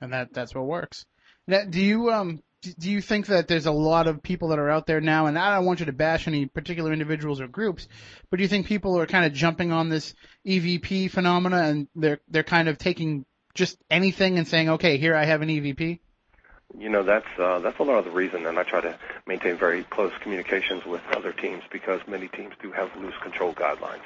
and that that's what works. Now, do you um do you think that there's a lot of people that are out there now, and I don't want you to bash any particular individuals or groups, but do you think people are kind of jumping on this EVP phenomena and they're they're kind of taking just anything and saying, okay, here I have an EVP? You know that's uh, that's a lot of the reason, and I try to maintain very close communications with other teams because many teams do have loose control guidelines.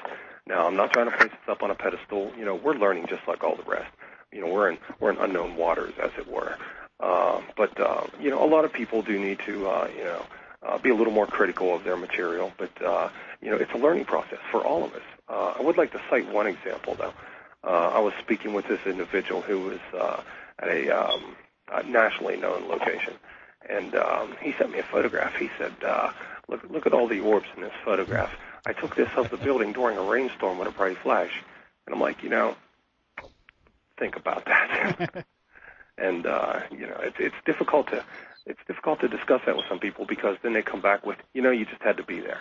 Now, I'm not trying to place this up on a pedestal. You know, we're learning just like all the rest. You know, we're in we're in unknown waters, as it were. Um, but uh, you know, a lot of people do need to uh, you know uh, be a little more critical of their material. But uh, you know, it's a learning process for all of us. Uh, I would like to cite one example, though. Uh, I was speaking with this individual who was uh, at a, um, nationally known location, and um, he sent me a photograph. He said, uh, "Look, look at all the orbs in this photograph. I took this of the building during a rainstorm with a bright flash." And I'm like, you know, think about that. and uh, you know, it's it's difficult to it's difficult to discuss that with some people because then they come back with, you know, you just had to be there.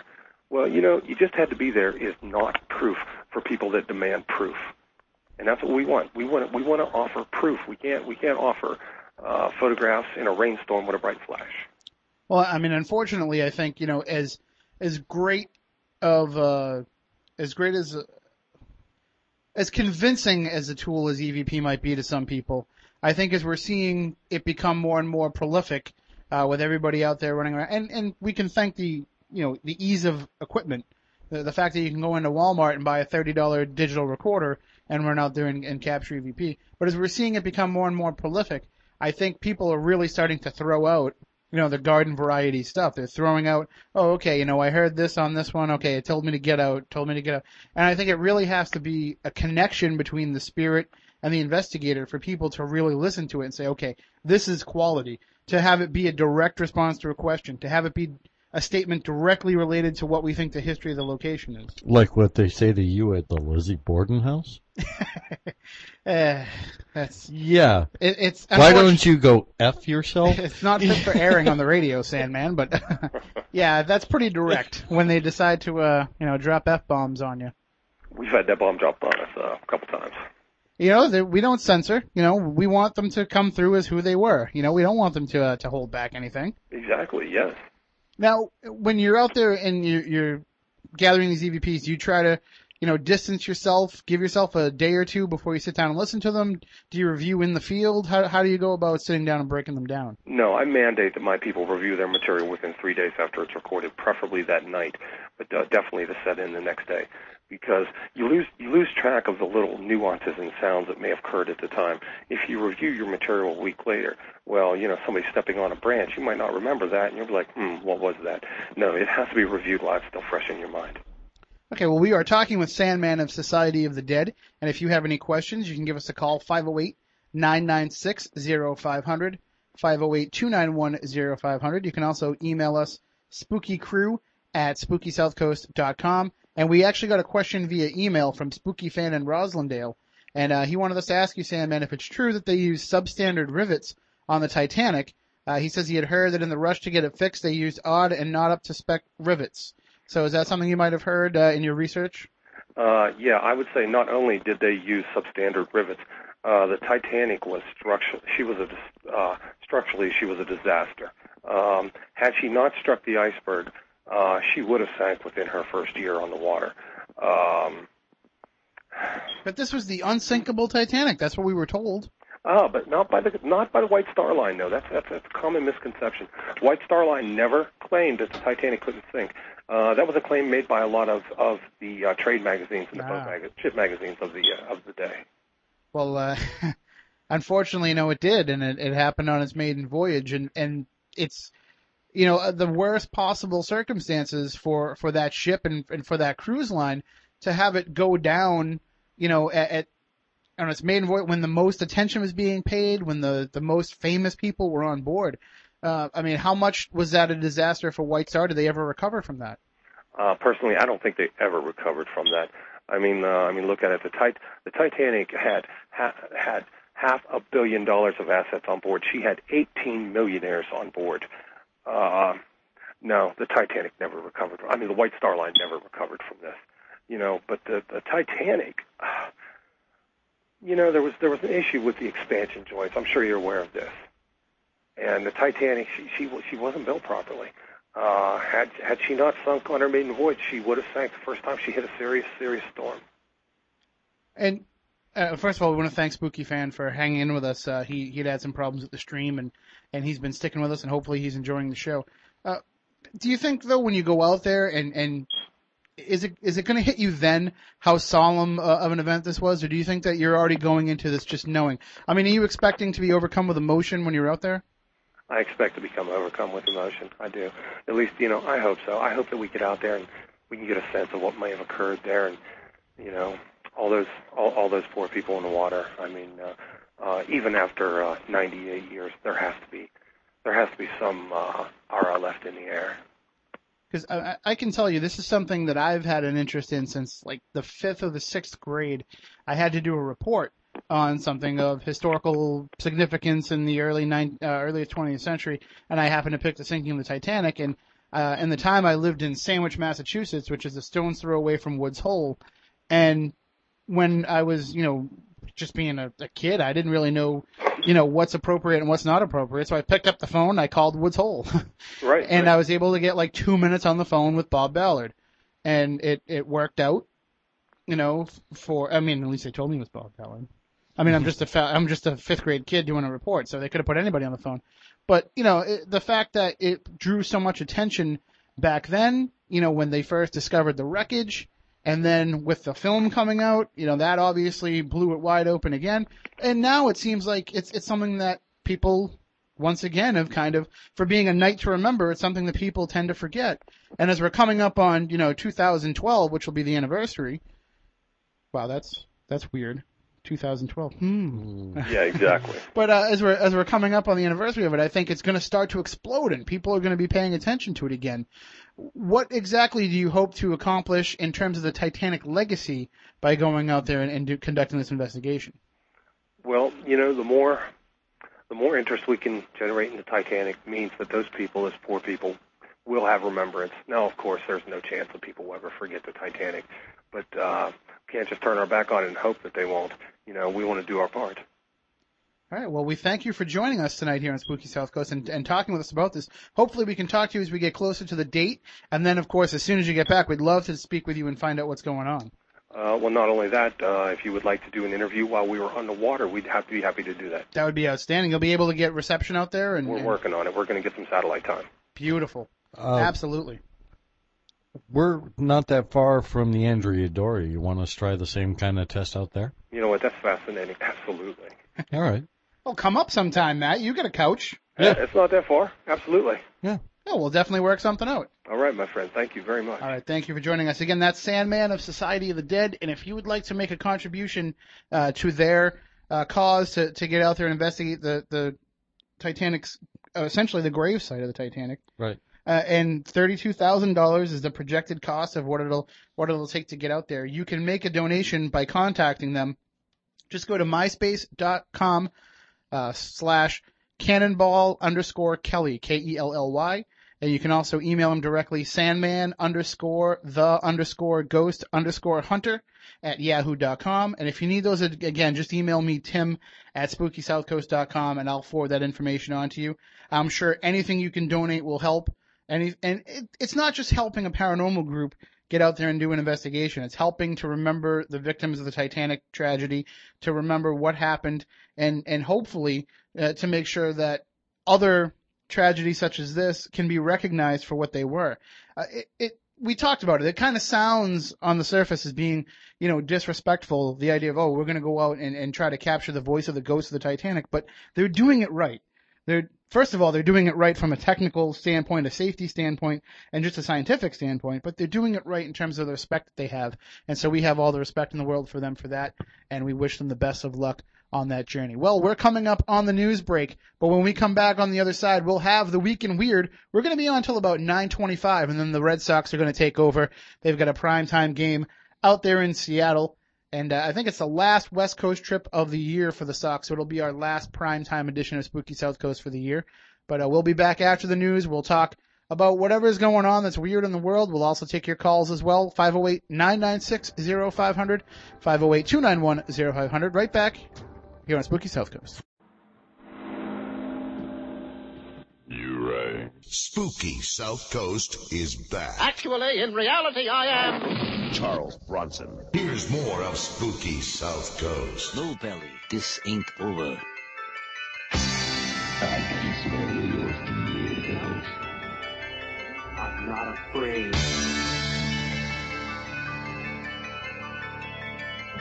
Well, you know, you just had to be there is not proof for people that demand proof, and that's what we want. We want we want to offer proof. We can't we can't offer uh, photographs in a rainstorm with a bright flash. Well, I mean, unfortunately, I think you know as as great of uh, as great as as convincing as a tool as EVP might be to some people, I think as we're seeing it become more and more prolific uh, with everybody out there running around, and and we can thank the you know the ease of equipment, the, the fact that you can go into Walmart and buy a thirty dollar digital recorder and run out there and, and capture EVP. But as we're seeing it become more and more prolific, I think people are really starting to throw out you know the garden variety stuff. They're throwing out, oh okay, you know I heard this on this one. Okay, it told me to get out, told me to get out, and I think it really has to be a connection between the spirit and the investigator for people to really listen to it and say, okay, this is quality. To have it be a direct response to a question, to have it be a statement directly related to what we think the history of the location is. Like what they say to you at the Lizzie Borden house? Eh, that's Yeah. it, it's Why don't you go F yourself? It's not fit for airing on the radio, Sandman, but yeah, that's pretty direct when they decide to uh you know drop f bombs on you. We've had that bomb dropped on us uh, a couple times. You know, they, we don't censor. You know, we want them to come through as who they were. You know, we don't want them to uh, to hold back anything. Exactly. Yes. Now, when you're out there and you're, you're gathering these EVPs, do you try to, you know, distance yourself, give yourself a day or two before you sit down and listen to them? Do you review in the field? How how do you go about sitting down and breaking them down? No, I mandate that my people review their material within three days after it's recorded, preferably that night, but uh, definitely to set in the next day, because you lose you lose track of the little nuances and sounds that may have occurred at the time. If you review your material a week later, well, you know, somebody stepping on a branch, you might not remember that, and you'll be like, hmm, what was that? No, it has to be reviewed live, still fresh in your mind. Okay, well, we are talking with Sandman of Society of the Dead, and if you have any questions, you can give us a call 508 996 0500, 508 291 0500. You can also email us spookycrew at spookysouthcoast.com. And we actually got a question via email from Spooky Fan in Roslindale, and uh, he wanted us to ask you, Sandman, if it's true that they use substandard rivets on the Titanic. Uh, he says he had heard that in the rush to get it fixed, they used odd and not up to spec rivets. So is that something you might have heard uh, in your research? Uh, yeah, I would say not only did they use substandard rivets, uh, the Titanic was structurally she was a uh, structurally she was a disaster. Um, had she not struck the iceberg, uh, she would have sank within her first year on the water. Um, But this was the unsinkable Titanic. That's what we were told. Ah, but not by the not by the White Star Line. though. that's that's, that's a common misconception. White Star Line never claimed that the Titanic couldn't sink. Uh, that was a claim made by a lot of of the uh, trade magazines and the boat mag- ship magazines of the uh, of the day. Well, uh, unfortunately, no, it did, and it, it happened on its maiden voyage, and and it's you know the worst possible circumstances for for that ship and and for that cruise line to have it go down, you know, at, at on its maiden voyage when the most attention was being paid, when the the most famous people were on board. Uh, I mean, how much was that a disaster for White Star? Did they ever recover from that? Uh, personally, I don't think they ever recovered from that. I mean, uh, I mean, look at it. The tit- the Titanic had ha- had half a billion dollars of assets on board. She had 18 millionaires on board. Uh, no, the Titanic never recovered. I mean, the White Star Line never recovered from this. You know, but the the Titanic. Uh, you know, there was there was an issue with the expansion joints. I'm sure you're aware of this. And the Titanic, she she she wasn't built properly. Uh, had had she not sunk on her maiden voyage, she would have sank the first time she hit a serious serious storm. And uh, first of all, we want to thank Spooky Fan for hanging in with us. Uh, he he'd had some problems with the stream, and and he's been sticking with us, and hopefully he's enjoying the show. Uh, do you think though, when you go out there, and and is it is it going to hit you then how solemn uh, of an event this was, or do you think that you're already going into this just knowing? I mean, are you expecting to be overcome with emotion when you're out there? I expect to become overcome with emotion. I do. At least, you know, I hope so. I hope that we get out there and we can get a sense of what may have occurred there, and you know, all those all, all those poor people in the water. I mean, uh, uh, even after uh, 98 years, there has to be there has to be some uh, aura left in the air. Because I, I can tell you, this is something that I've had an interest in since like the fifth or the sixth grade. I had to do a report on something of historical significance in the early uh, early 20th century, and I happened to pick the sinking of the Titanic. And uh, in the time I lived in Sandwich, Massachusetts, which is a stone's throw away from Woods Hole, and when I was, you know, just being a, a kid, I didn't really know, you know, what's appropriate and what's not appropriate. So I picked up the phone, I called Woods Hole, Right. and right. I was able to get like two minutes on the phone with Bob Ballard, and it it worked out, you know, for I mean, at least they told me it was Bob Ballard. I mean, I'm just a fa- I'm just a fifth grade kid doing a report, so they could have put anybody on the phone. But you know, it, the fact that it drew so much attention back then, you know, when they first discovered the wreckage, and then with the film coming out, you know, that obviously blew it wide open again. And now it seems like it's it's something that people once again have kind of for being a night to remember, it's something that people tend to forget. And as we're coming up on, you know, 2012, which will be the anniversary. Wow, that's that's weird. 2012. Hmm. Yeah, exactly. But uh, as we're as we're coming up on the anniversary of it, I think it's going to start to explode, and people are going to be paying attention to it again. What exactly do you hope to accomplish in terms of the Titanic legacy by going out there and, and do, conducting this investigation? Well, you know, the more the more interest we can generate in the Titanic means that those people, those poor people, will have remembrance. Now, of course, there's no chance that people will ever forget the Titanic, but uh, we can't just turn our back on it and hope that they won't. You know, we want to do our part. All right. Well, we thank you for joining us tonight here on Spooky South Coast and, and talking with us about this. Hopefully, we can talk to you as we get closer to the date, and then, of course, as soon as you get back, we'd love to speak with you and find out what's going on. Uh, well, not only that, uh, if you would like to do an interview while we were on the water, we'd have to be happy to do that. That would be outstanding. You'll be able to get reception out there, and We're and- working on it. We're going to get some satellite time. beautiful. Uh, Absolutely. We're not that far from the Andrea Doria. You want us to try the same kind of test out there? You know what? That's fascinating. Absolutely. All right. Oh, come up sometime, Matt. You get a couch. Yeah. It's not that far. Absolutely. Yeah. Yeah, we'll definitely work something out. All right, my friend. Thank you very much. All right, thank you for joining us again. That's Sandman of Society of the Dead, and if you would like to make a contribution uh, to their uh, cause to, to get out there and investigate the the Titanic's uh, essentially the grave site of the Titanic, Right. uh, and thirty-two thousand dollars is the projected cost of what it'll what it'll take to get out there. You can make a donation by contacting them. Just go to myspace.com uh, slash cannonball underscore Kelly K E L L Y, and you can also email him directly Sandman underscore the underscore ghost underscore hunter at yahoo.com. And if you need those again, just email me Tim at spookysouthcoast.com and I'll forward that information on to you. I'm sure anything you can donate will help. Any, and it, it's not just helping a paranormal group get out there and do an investigation. It's helping to remember the victims of the Titanic tragedy, to remember what happened, and and hopefully uh, to make sure that other tragedies such as this can be recognized for what they were. Uh, it, it we talked about it. It kind of sounds on the surface as being, you know, disrespectful. The idea of oh, we're going to go out and, and try to capture the voice of the ghost of the Titanic, but they're doing it right. They're first of all, they're doing it right from a technical standpoint, a safety standpoint, and just a scientific standpoint, but they're doing it right in terms of the respect that they have. And so we have all the respect in the world for them for that, and we wish them the best of luck on that journey. Well, we're coming up on the news break, but when we come back on the other side, we'll have the week in weird. We're going to be on until about 9:25 and then the Red Sox are going to take over. They've got a primetime game out there in Seattle. And uh, I think it's the last West Coast trip of the year for the Sox, so it'll be our last primetime edition of Spooky South Coast for the year. But uh, we'll be back after the news. We'll talk about whatever is going on that's weird in the world. We'll also take your calls as well. 508-996-0500, 508-291-0500. Right back here on Spooky South Coast. You rang. Spooky South Coast is back. Actually, in reality, I am. Charles Bronson. Here's more of Spooky South Coast. No, Belly, this ain't over. I can smell your fears. I'm not afraid.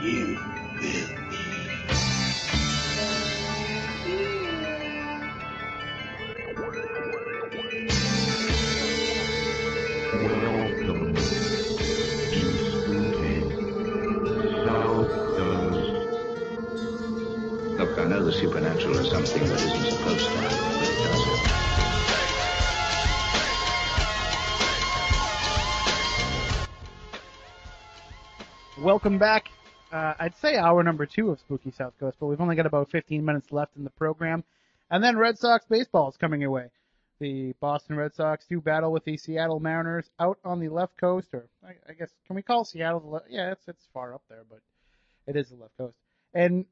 You supernatural something that isn't supposed to happen. Welcome back. Uh, I'd say hour number two of Spooky South Coast, but we've only got about 15 minutes left in the program. And then Red Sox baseball is coming your way. The Boston Red Sox do battle with the Seattle Mariners out on the left coast, or I, I guess can we call Seattle the left? Yeah, it's it's far up there, but it is the left coast. And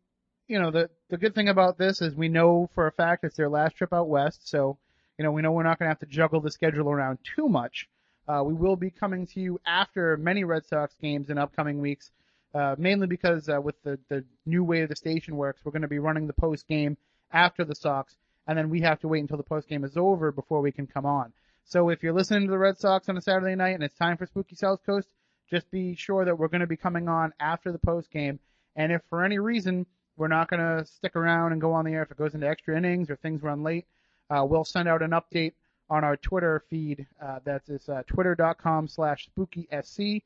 you know the the good thing about this is we know for a fact it's their last trip out west, so you know we know we're not going to have to juggle the schedule around too much. Uh, we will be coming to you after many Red Sox games in upcoming weeks, uh, mainly because uh, with the the new way the station works, we're going to be running the post game after the Sox, and then we have to wait until the post game is over before we can come on. So if you're listening to the Red Sox on a Saturday night and it's time for Spooky South Coast, just be sure that we're going to be coming on after the post game. And if for any reason we're not going to stick around and go on the air if it goes into extra innings or things run late, uh, we'll send out an update on our Twitter feed. Uh, that's is uh, twitter.com slash spookysc.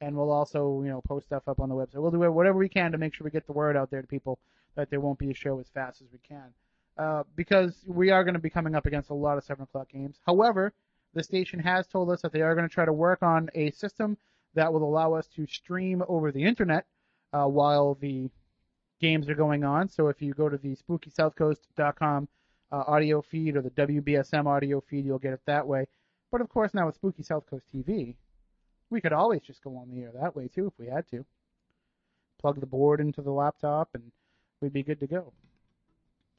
And we'll also, you know, post stuff up on the website. We'll do whatever we can to make sure we get the word out there to people that there won't be a show as fast as we can. Uh, because we are going to be coming up against a lot of 7 o'clock games. However, the station has told us that they are going to try to work on a system that will allow us to stream over the internet uh, while the games are going on. So if you go to the SpookySouthCoast.com uh, audio feed or the WBSM audio feed, you'll get it that way. But of course, now with Spooky South Coast TV, we could always just go on the air that way too if we had to. Plug the board into the laptop and we'd be good to go.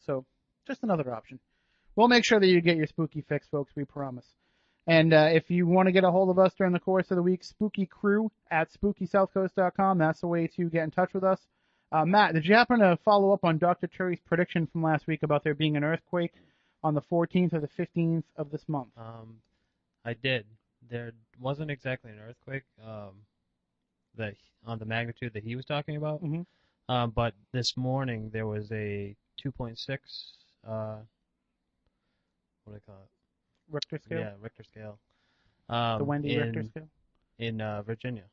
So, just another option. We'll make sure that you get your spooky fix, folks, we promise. And uh, if you want to get a hold of us during the course of the week, spooky crew at spookysouthcoast.com. That's the way to get in touch with us. Uh, Matt, did you happen to follow up on Dr. Cherry's prediction from last week about there being an earthquake on the 14th or the 15th of this month? Um, I did. There wasn't exactly an earthquake um, that on the magnitude that he was talking about. Mm-hmm. Um, but this morning there was a 2.6. Uh, what do I call it? Richter scale? Yeah, Richter scale. Um, the Wendy in, Richter scale? in uh, Virginia.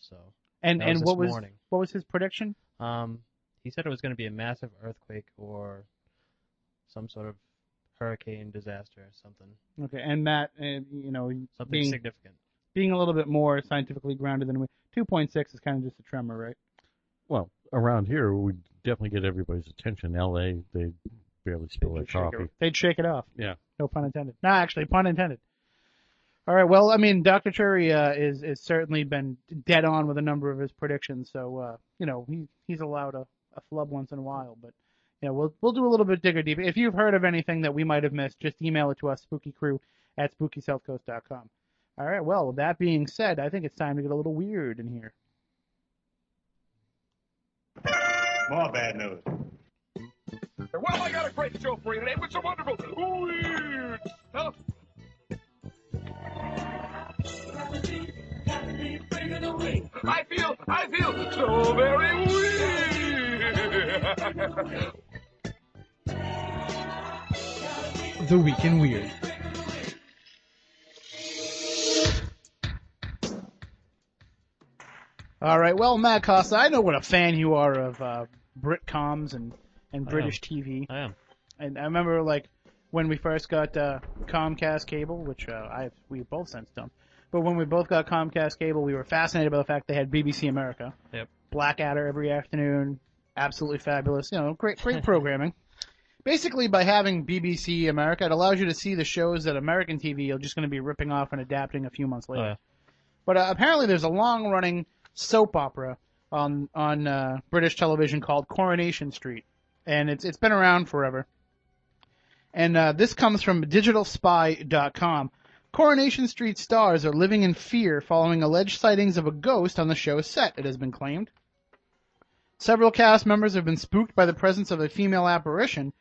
So And and was what was morning. what was his prediction? Um, he said it was going to be a massive earthquake or some sort of hurricane disaster or something. Okay, and Matt, uh, you know, Something being, significant. being a little bit more scientifically grounded than we. 2.6 is kind of just a tremor, right? Well, around here, we definitely get everybody's attention. L.A., they barely spill their coffee. it- They'd shake it off. Yeah. No pun intended. No, actually, pun intended. All right. Well, I mean, Dr. Cherry uh, is is certainly been dead on with a number of his predictions. So uh, you know, he he's allowed a, a flub once in a while. But you know, we'll we'll do a little bit digger deep. If you've heard of anything that we might have missed, just email it to us, spookycrew at spookysouthcoast.com. All right. Well, with that being said, I think it's time to get a little weird in here. More bad news. Well, I got a great show for you today with some wonderful weird stuff. I feel, I feel so very weird. The Week in Weird. All right. Well, Matt Costa, I know what a fan you are of uh, Britcoms and and British am. TV. I am. And I remember like when we first got uh, Comcast cable, which uh, I we both since done. But when we both got Comcast cable, we were fascinated by the fact they had BBC America. Yep. Blackadder every afternoon, absolutely fabulous. You know, great great programming. Basically, by having BBC America, it allows you to see the shows that American TV are just going to be ripping off and adapting a few months later. Oh, yeah. But uh, apparently, there's a long-running soap opera on on uh, British television called Coronation Street, and it's it's been around forever. And uh, this comes from digitalspy.com. Coronation Street stars are living in fear following alleged sightings of a ghost on the show's set, it has been claimed. Several cast members have been spooked by the presence of a female apparition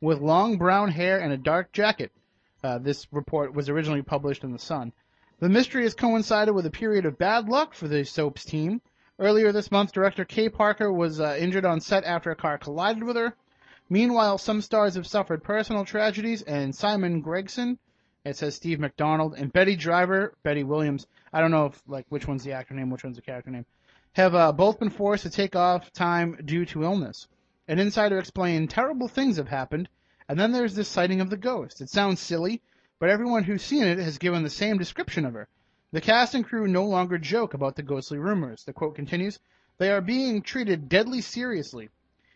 with long brown hair and a dark jacket. Uh, this report was originally published in The Sun. The mystery has coincided with a period of bad luck for the soap's team. Earlier this month, director Kay Parker was uh, injured on set after a car collided with her. Meanwhile, some stars have suffered personal tragedies, and Simon Gregson, it says Steve McDonald, and Betty Driver, Betty Williams, I don't know if, like, which one's the actor name, which one's the character name, have uh, both been forced to take off time due to illness. An insider explained terrible things have happened, and then there's this sighting of the ghost. It sounds silly, but everyone who's seen it has given the same description of her. The cast and crew no longer joke about the ghostly rumors. The quote continues, they are being treated deadly seriously.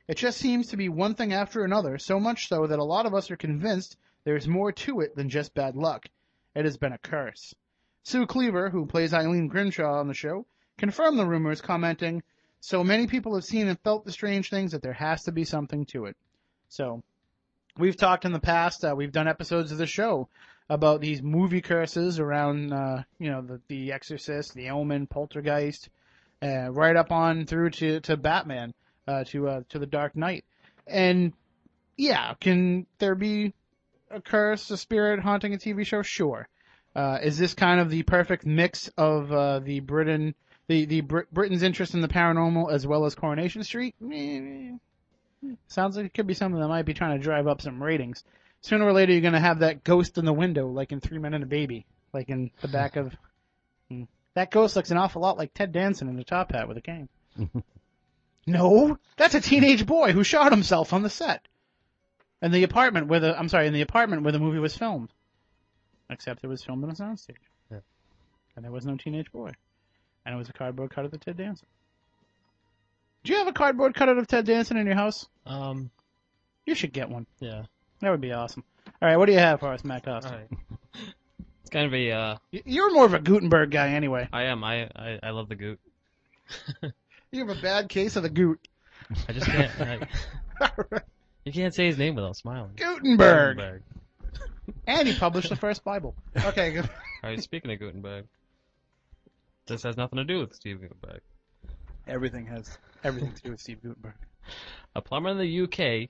It just seems to be one thing after another, so much so that a lot of us are convinced there's more to it than just bad luck. It has been a curse. Sue Cleaver, who plays Eileen Grimshaw on the show, confirmed the rumors, commenting, so many people have seen and felt the strange things that there has to be something to it. So, we've talked in the past, uh, we've done episodes of the show about these movie curses around, uh, you know, the, the Exorcist, The Omen, Poltergeist, uh, right up on through to, to Batman, uh, to, uh, to The Dark Knight. And, yeah, can there be a curse, a spirit haunting a TV show? Sure. Uh, is this kind of the perfect mix of, uh, the Britain, the, the Brit- Britain's interest in the paranormal as well as Coronation Street? Sounds like it could be something that might be trying to drive up some ratings. Sooner or later, you're going to have that ghost in the window, like in Three Men and a Baby, like in the back of. Hmm. That ghost looks an awful lot like Ted Danson in a top hat with a cane. no, that's a teenage boy who shot himself on the set. In the apartment where the, I'm sorry, in the apartment where the movie was filmed. Except it was filmed on a soundstage. Yeah. And there was no teenage boy. And it was a cardboard cutout of Ted Danson. Do you have a cardboard cutout of Ted Danson in your house? Um, You should get one. yeah. That would be awesome. All right, what do you have for us, Matt Costa? All right. It's kind of a. Uh, You're more of a Guttenberg guy anyway. I am. I, I I love the goot. You have a bad case of the goot. I just can't. I, you can't say his name without smiling. Guttenberg. Guttenberg. And he published the first Bible. Okay, good. All right. Speaking of Guttenberg, this has nothing to do with Steve Guttenberg. Everything has everything to do with Steve Guttenberg. A plumber in the UK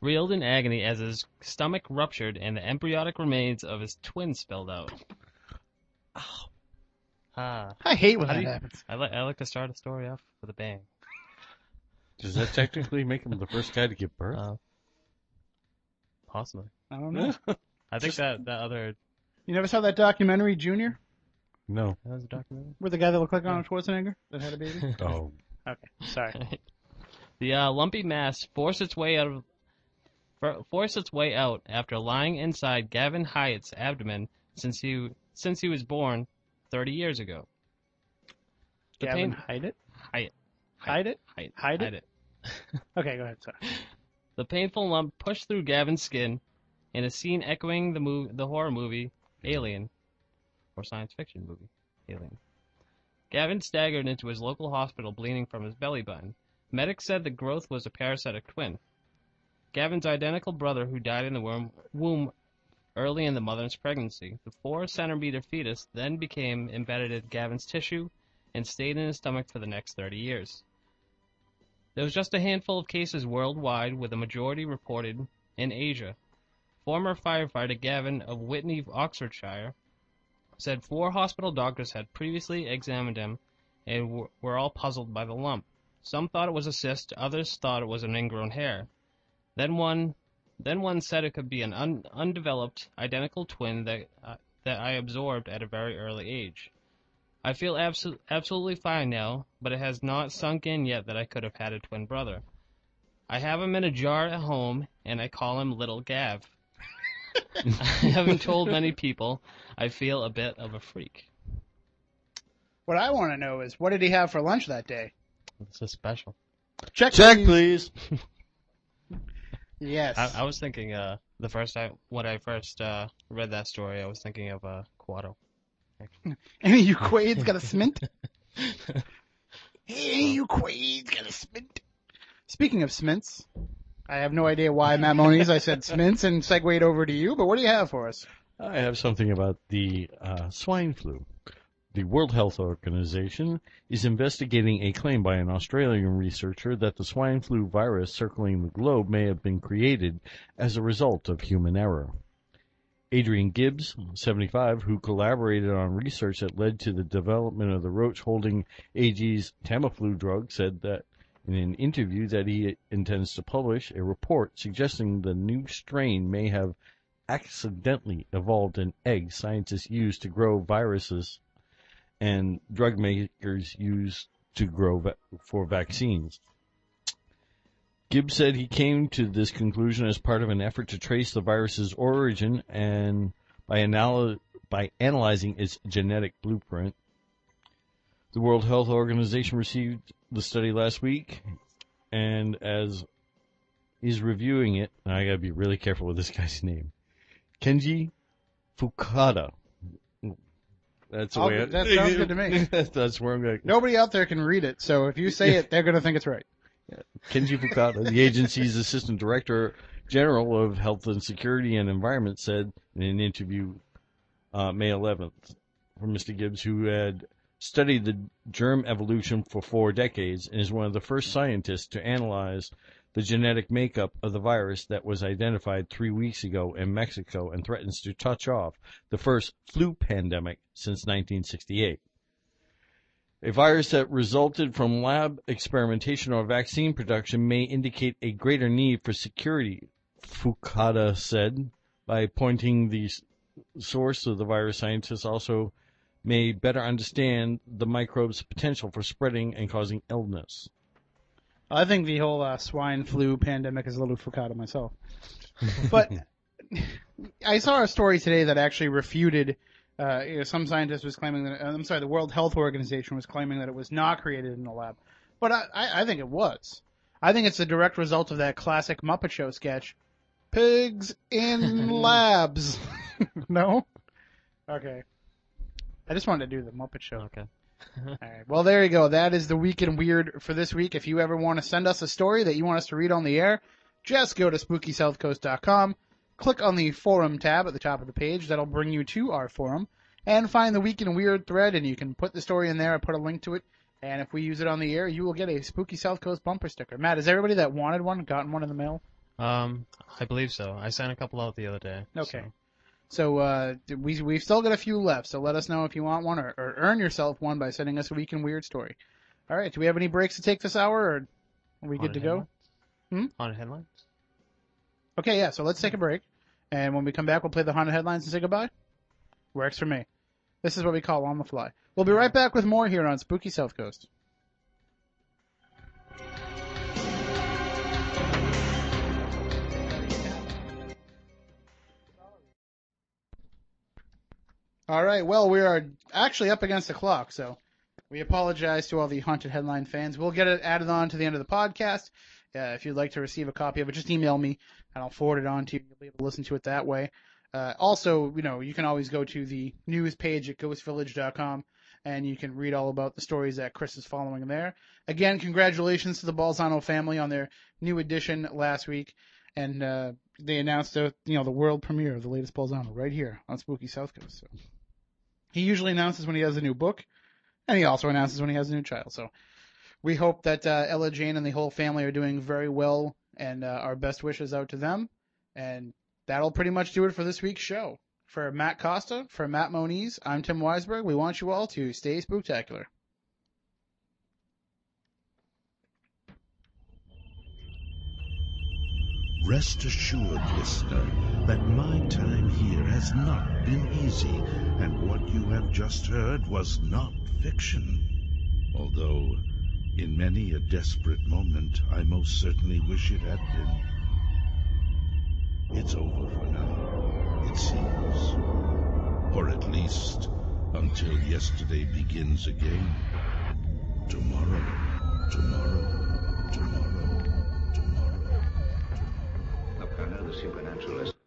reeled in agony as his stomach ruptured and the embryonic remains of his twin spilled out. Oh. Ah. I hate when How that do you- happens. I like I like to start a story off with a bang. Does that technically make him the first guy to give birth? Uh, possibly. I don't know. I think that that other You never saw that documentary, Junior, no. that was a documentary. with the guy that looked like Arnold Schwarzenegger that had a baby? Oh. Okay, sorry. The uh, lumpy mass forced its way out of for- forced its way out after lying inside Gavin Hyatt's abdomen since he since he was born 30 years ago. The Gavin, pain- hide it. Hyatt. Hide it. Hyatt. Hide it? Hyatt. Okay, go ahead. Sorry. The painful lump pushed through Gavin's skin in a scene echoing the mov- the horror movie Alien, or science fiction movie Alien. Gavin staggered into his local hospital bleeding from his belly button. Medics said the growth was a parasitic twin. Gavin's identical brother, who died in the womb, womb early in the mother's pregnancy. The four centimeter fetus then became embedded in Gavin's tissue and stayed in his stomach for the next 30 years. There was just a handful of cases worldwide, with a majority reported in Asia. Former firefighter Gavin of Witney, Oxfordshire, said four hospital doctors had previously examined him and were all puzzled by the lump. Some thought it was a cyst, others thought it was an ingrown hair. Then one, then one said it could be an un- undeveloped identical twin that uh, that I absorbed at a very early age. I feel abso- absolutely fine now, but it has not sunk in yet that I could have had a twin brother. I have him in a jar at home, and I call him Little Gav. I haven't told many people. I feel a bit of a freak. What I want to know is what did he have for lunch that day? This is special. Check, Check, please. please. Yes. I, I was thinking, uh, the first time when I first uh, read that story, I was thinking of uh, Kuato. Any of you Quaids got a smint? Hey, you Quaids got a smint? Speaking of smints, I have no idea why Matt Moniz. I said Smints and segued over to you, but what do you have for us? I have something about the uh, swine flu. The World Health Organization is investigating a claim by an Australian researcher that the swine flu virus circling the globe may have been created as a result of human error. Adrian Gibbs, 75, who collaborated on research that led to the development of the Roche Holding AG's Tamiflu drug, said that in an interview that he intends to publish a report suggesting the new strain may have accidentally evolved in eggs scientists use to grow viruses and drug makers use to grow va- for vaccines. Gibbs said he came to this conclusion as part of an effort to trace the virus's origin and by, anal- by analyzing its genetic blueprint. The World Health Organization received the study last week, and as he's reviewing it, I gotta be really careful with this guy's name, Kenji Fukada. That's the I'll- way I- that sounds good to me. That's where I'm going. Nobody out there can read it, so if you say it, they're going to think it's right. Kenji Fukada, the agency's assistant director general of health and security and environment, said in an interview uh, May 11th from Mr. Gibbs, who had studied the germ evolution for four decades and is one of the first scientists to analyze the genetic makeup of the virus that was identified three weeks ago in Mexico and threatens to touch off the first flu pandemic since 1968. A virus that resulted from lab experimentation or vaccine production may indicate a greater need for security, Fukada said. By pointing the source of the virus, scientists also may better understand the microbe's potential for spreading and causing illness. I think the whole uh, swine flu pandemic is a little Fukada myself. But I saw a story today that actually refuted. Uh, you know, some scientist was claiming that. uh, I'm sorry, the World Health Organization was claiming that it was not created in a lab, but I, I, I think it was. I think it's a direct result of that classic Muppet Show sketch, "Pigs in Labs." no. Okay. I just wanted to do the Muppet Show. Okay. All right. Well, there you go. That is the week in weird for this week. If you ever want to send us a story that you want us to read on the air, just go to spookysouthcoast.com, click on the forum tab at the top of the page. That'll bring you to our forum, and find the week in weird thread, and you can put the story in there. I put a link to it, and if we use it on the air, you will get a Spooky South Coast bumper sticker. Matt, is everybody that wanted one gotten one in the mail? Um, I believe so. I sent a couple out the other day. Okay. So uh, we we've still got a few left. So let us know if you want one or, or earn yourself one by sending us a week in weird story. All right. Do we have any breaks to take this hour, or are we good to go? Hmm? On headlines? Okay. Yeah. So let's take a break, and when we come back, we'll play the haunted headlines and say goodbye. Works for me. This is what we call on the fly. We'll be right back with more here on Spooky South Coast. All right. Well, we are actually up against the clock, so we apologize to all the haunted headline fans. We'll get it added on to the end of the podcast. Uh, if you'd like to receive a copy of it, just email me and I'll forward it on to you. You'll be able to listen to it that way. Uh, also, you know, you can always go to the news page at ghostvillage.com and you can read all about the stories that Chris is following there. Again, congratulations to the Balzano family on their new edition last week. And, uh, they announced the, you know, the world premiere of the latest Balzano right here on Spooky South Coast. So he usually announces when he has a new book and he also announces when he has a new child. So we hope that, uh, Ella Jane and the whole family are doing very well and, uh, our best wishes out to them. And that'll pretty much do it for this week's show. For Matt Costa, for Matt Moniz, I'm Tim Weisberg. We want you all to stay spooktacular. Rest assured, listener, that my time here has not been easy, and what you have just heard was not fiction. Although, in many a desperate moment, I most certainly wish it had been. It's over for now, it seems. Or at least, until yesterday begins again. Tomorrow, tomorrow, tomorrow, tomorrow. tomorrow. Look, I know the supernatural is...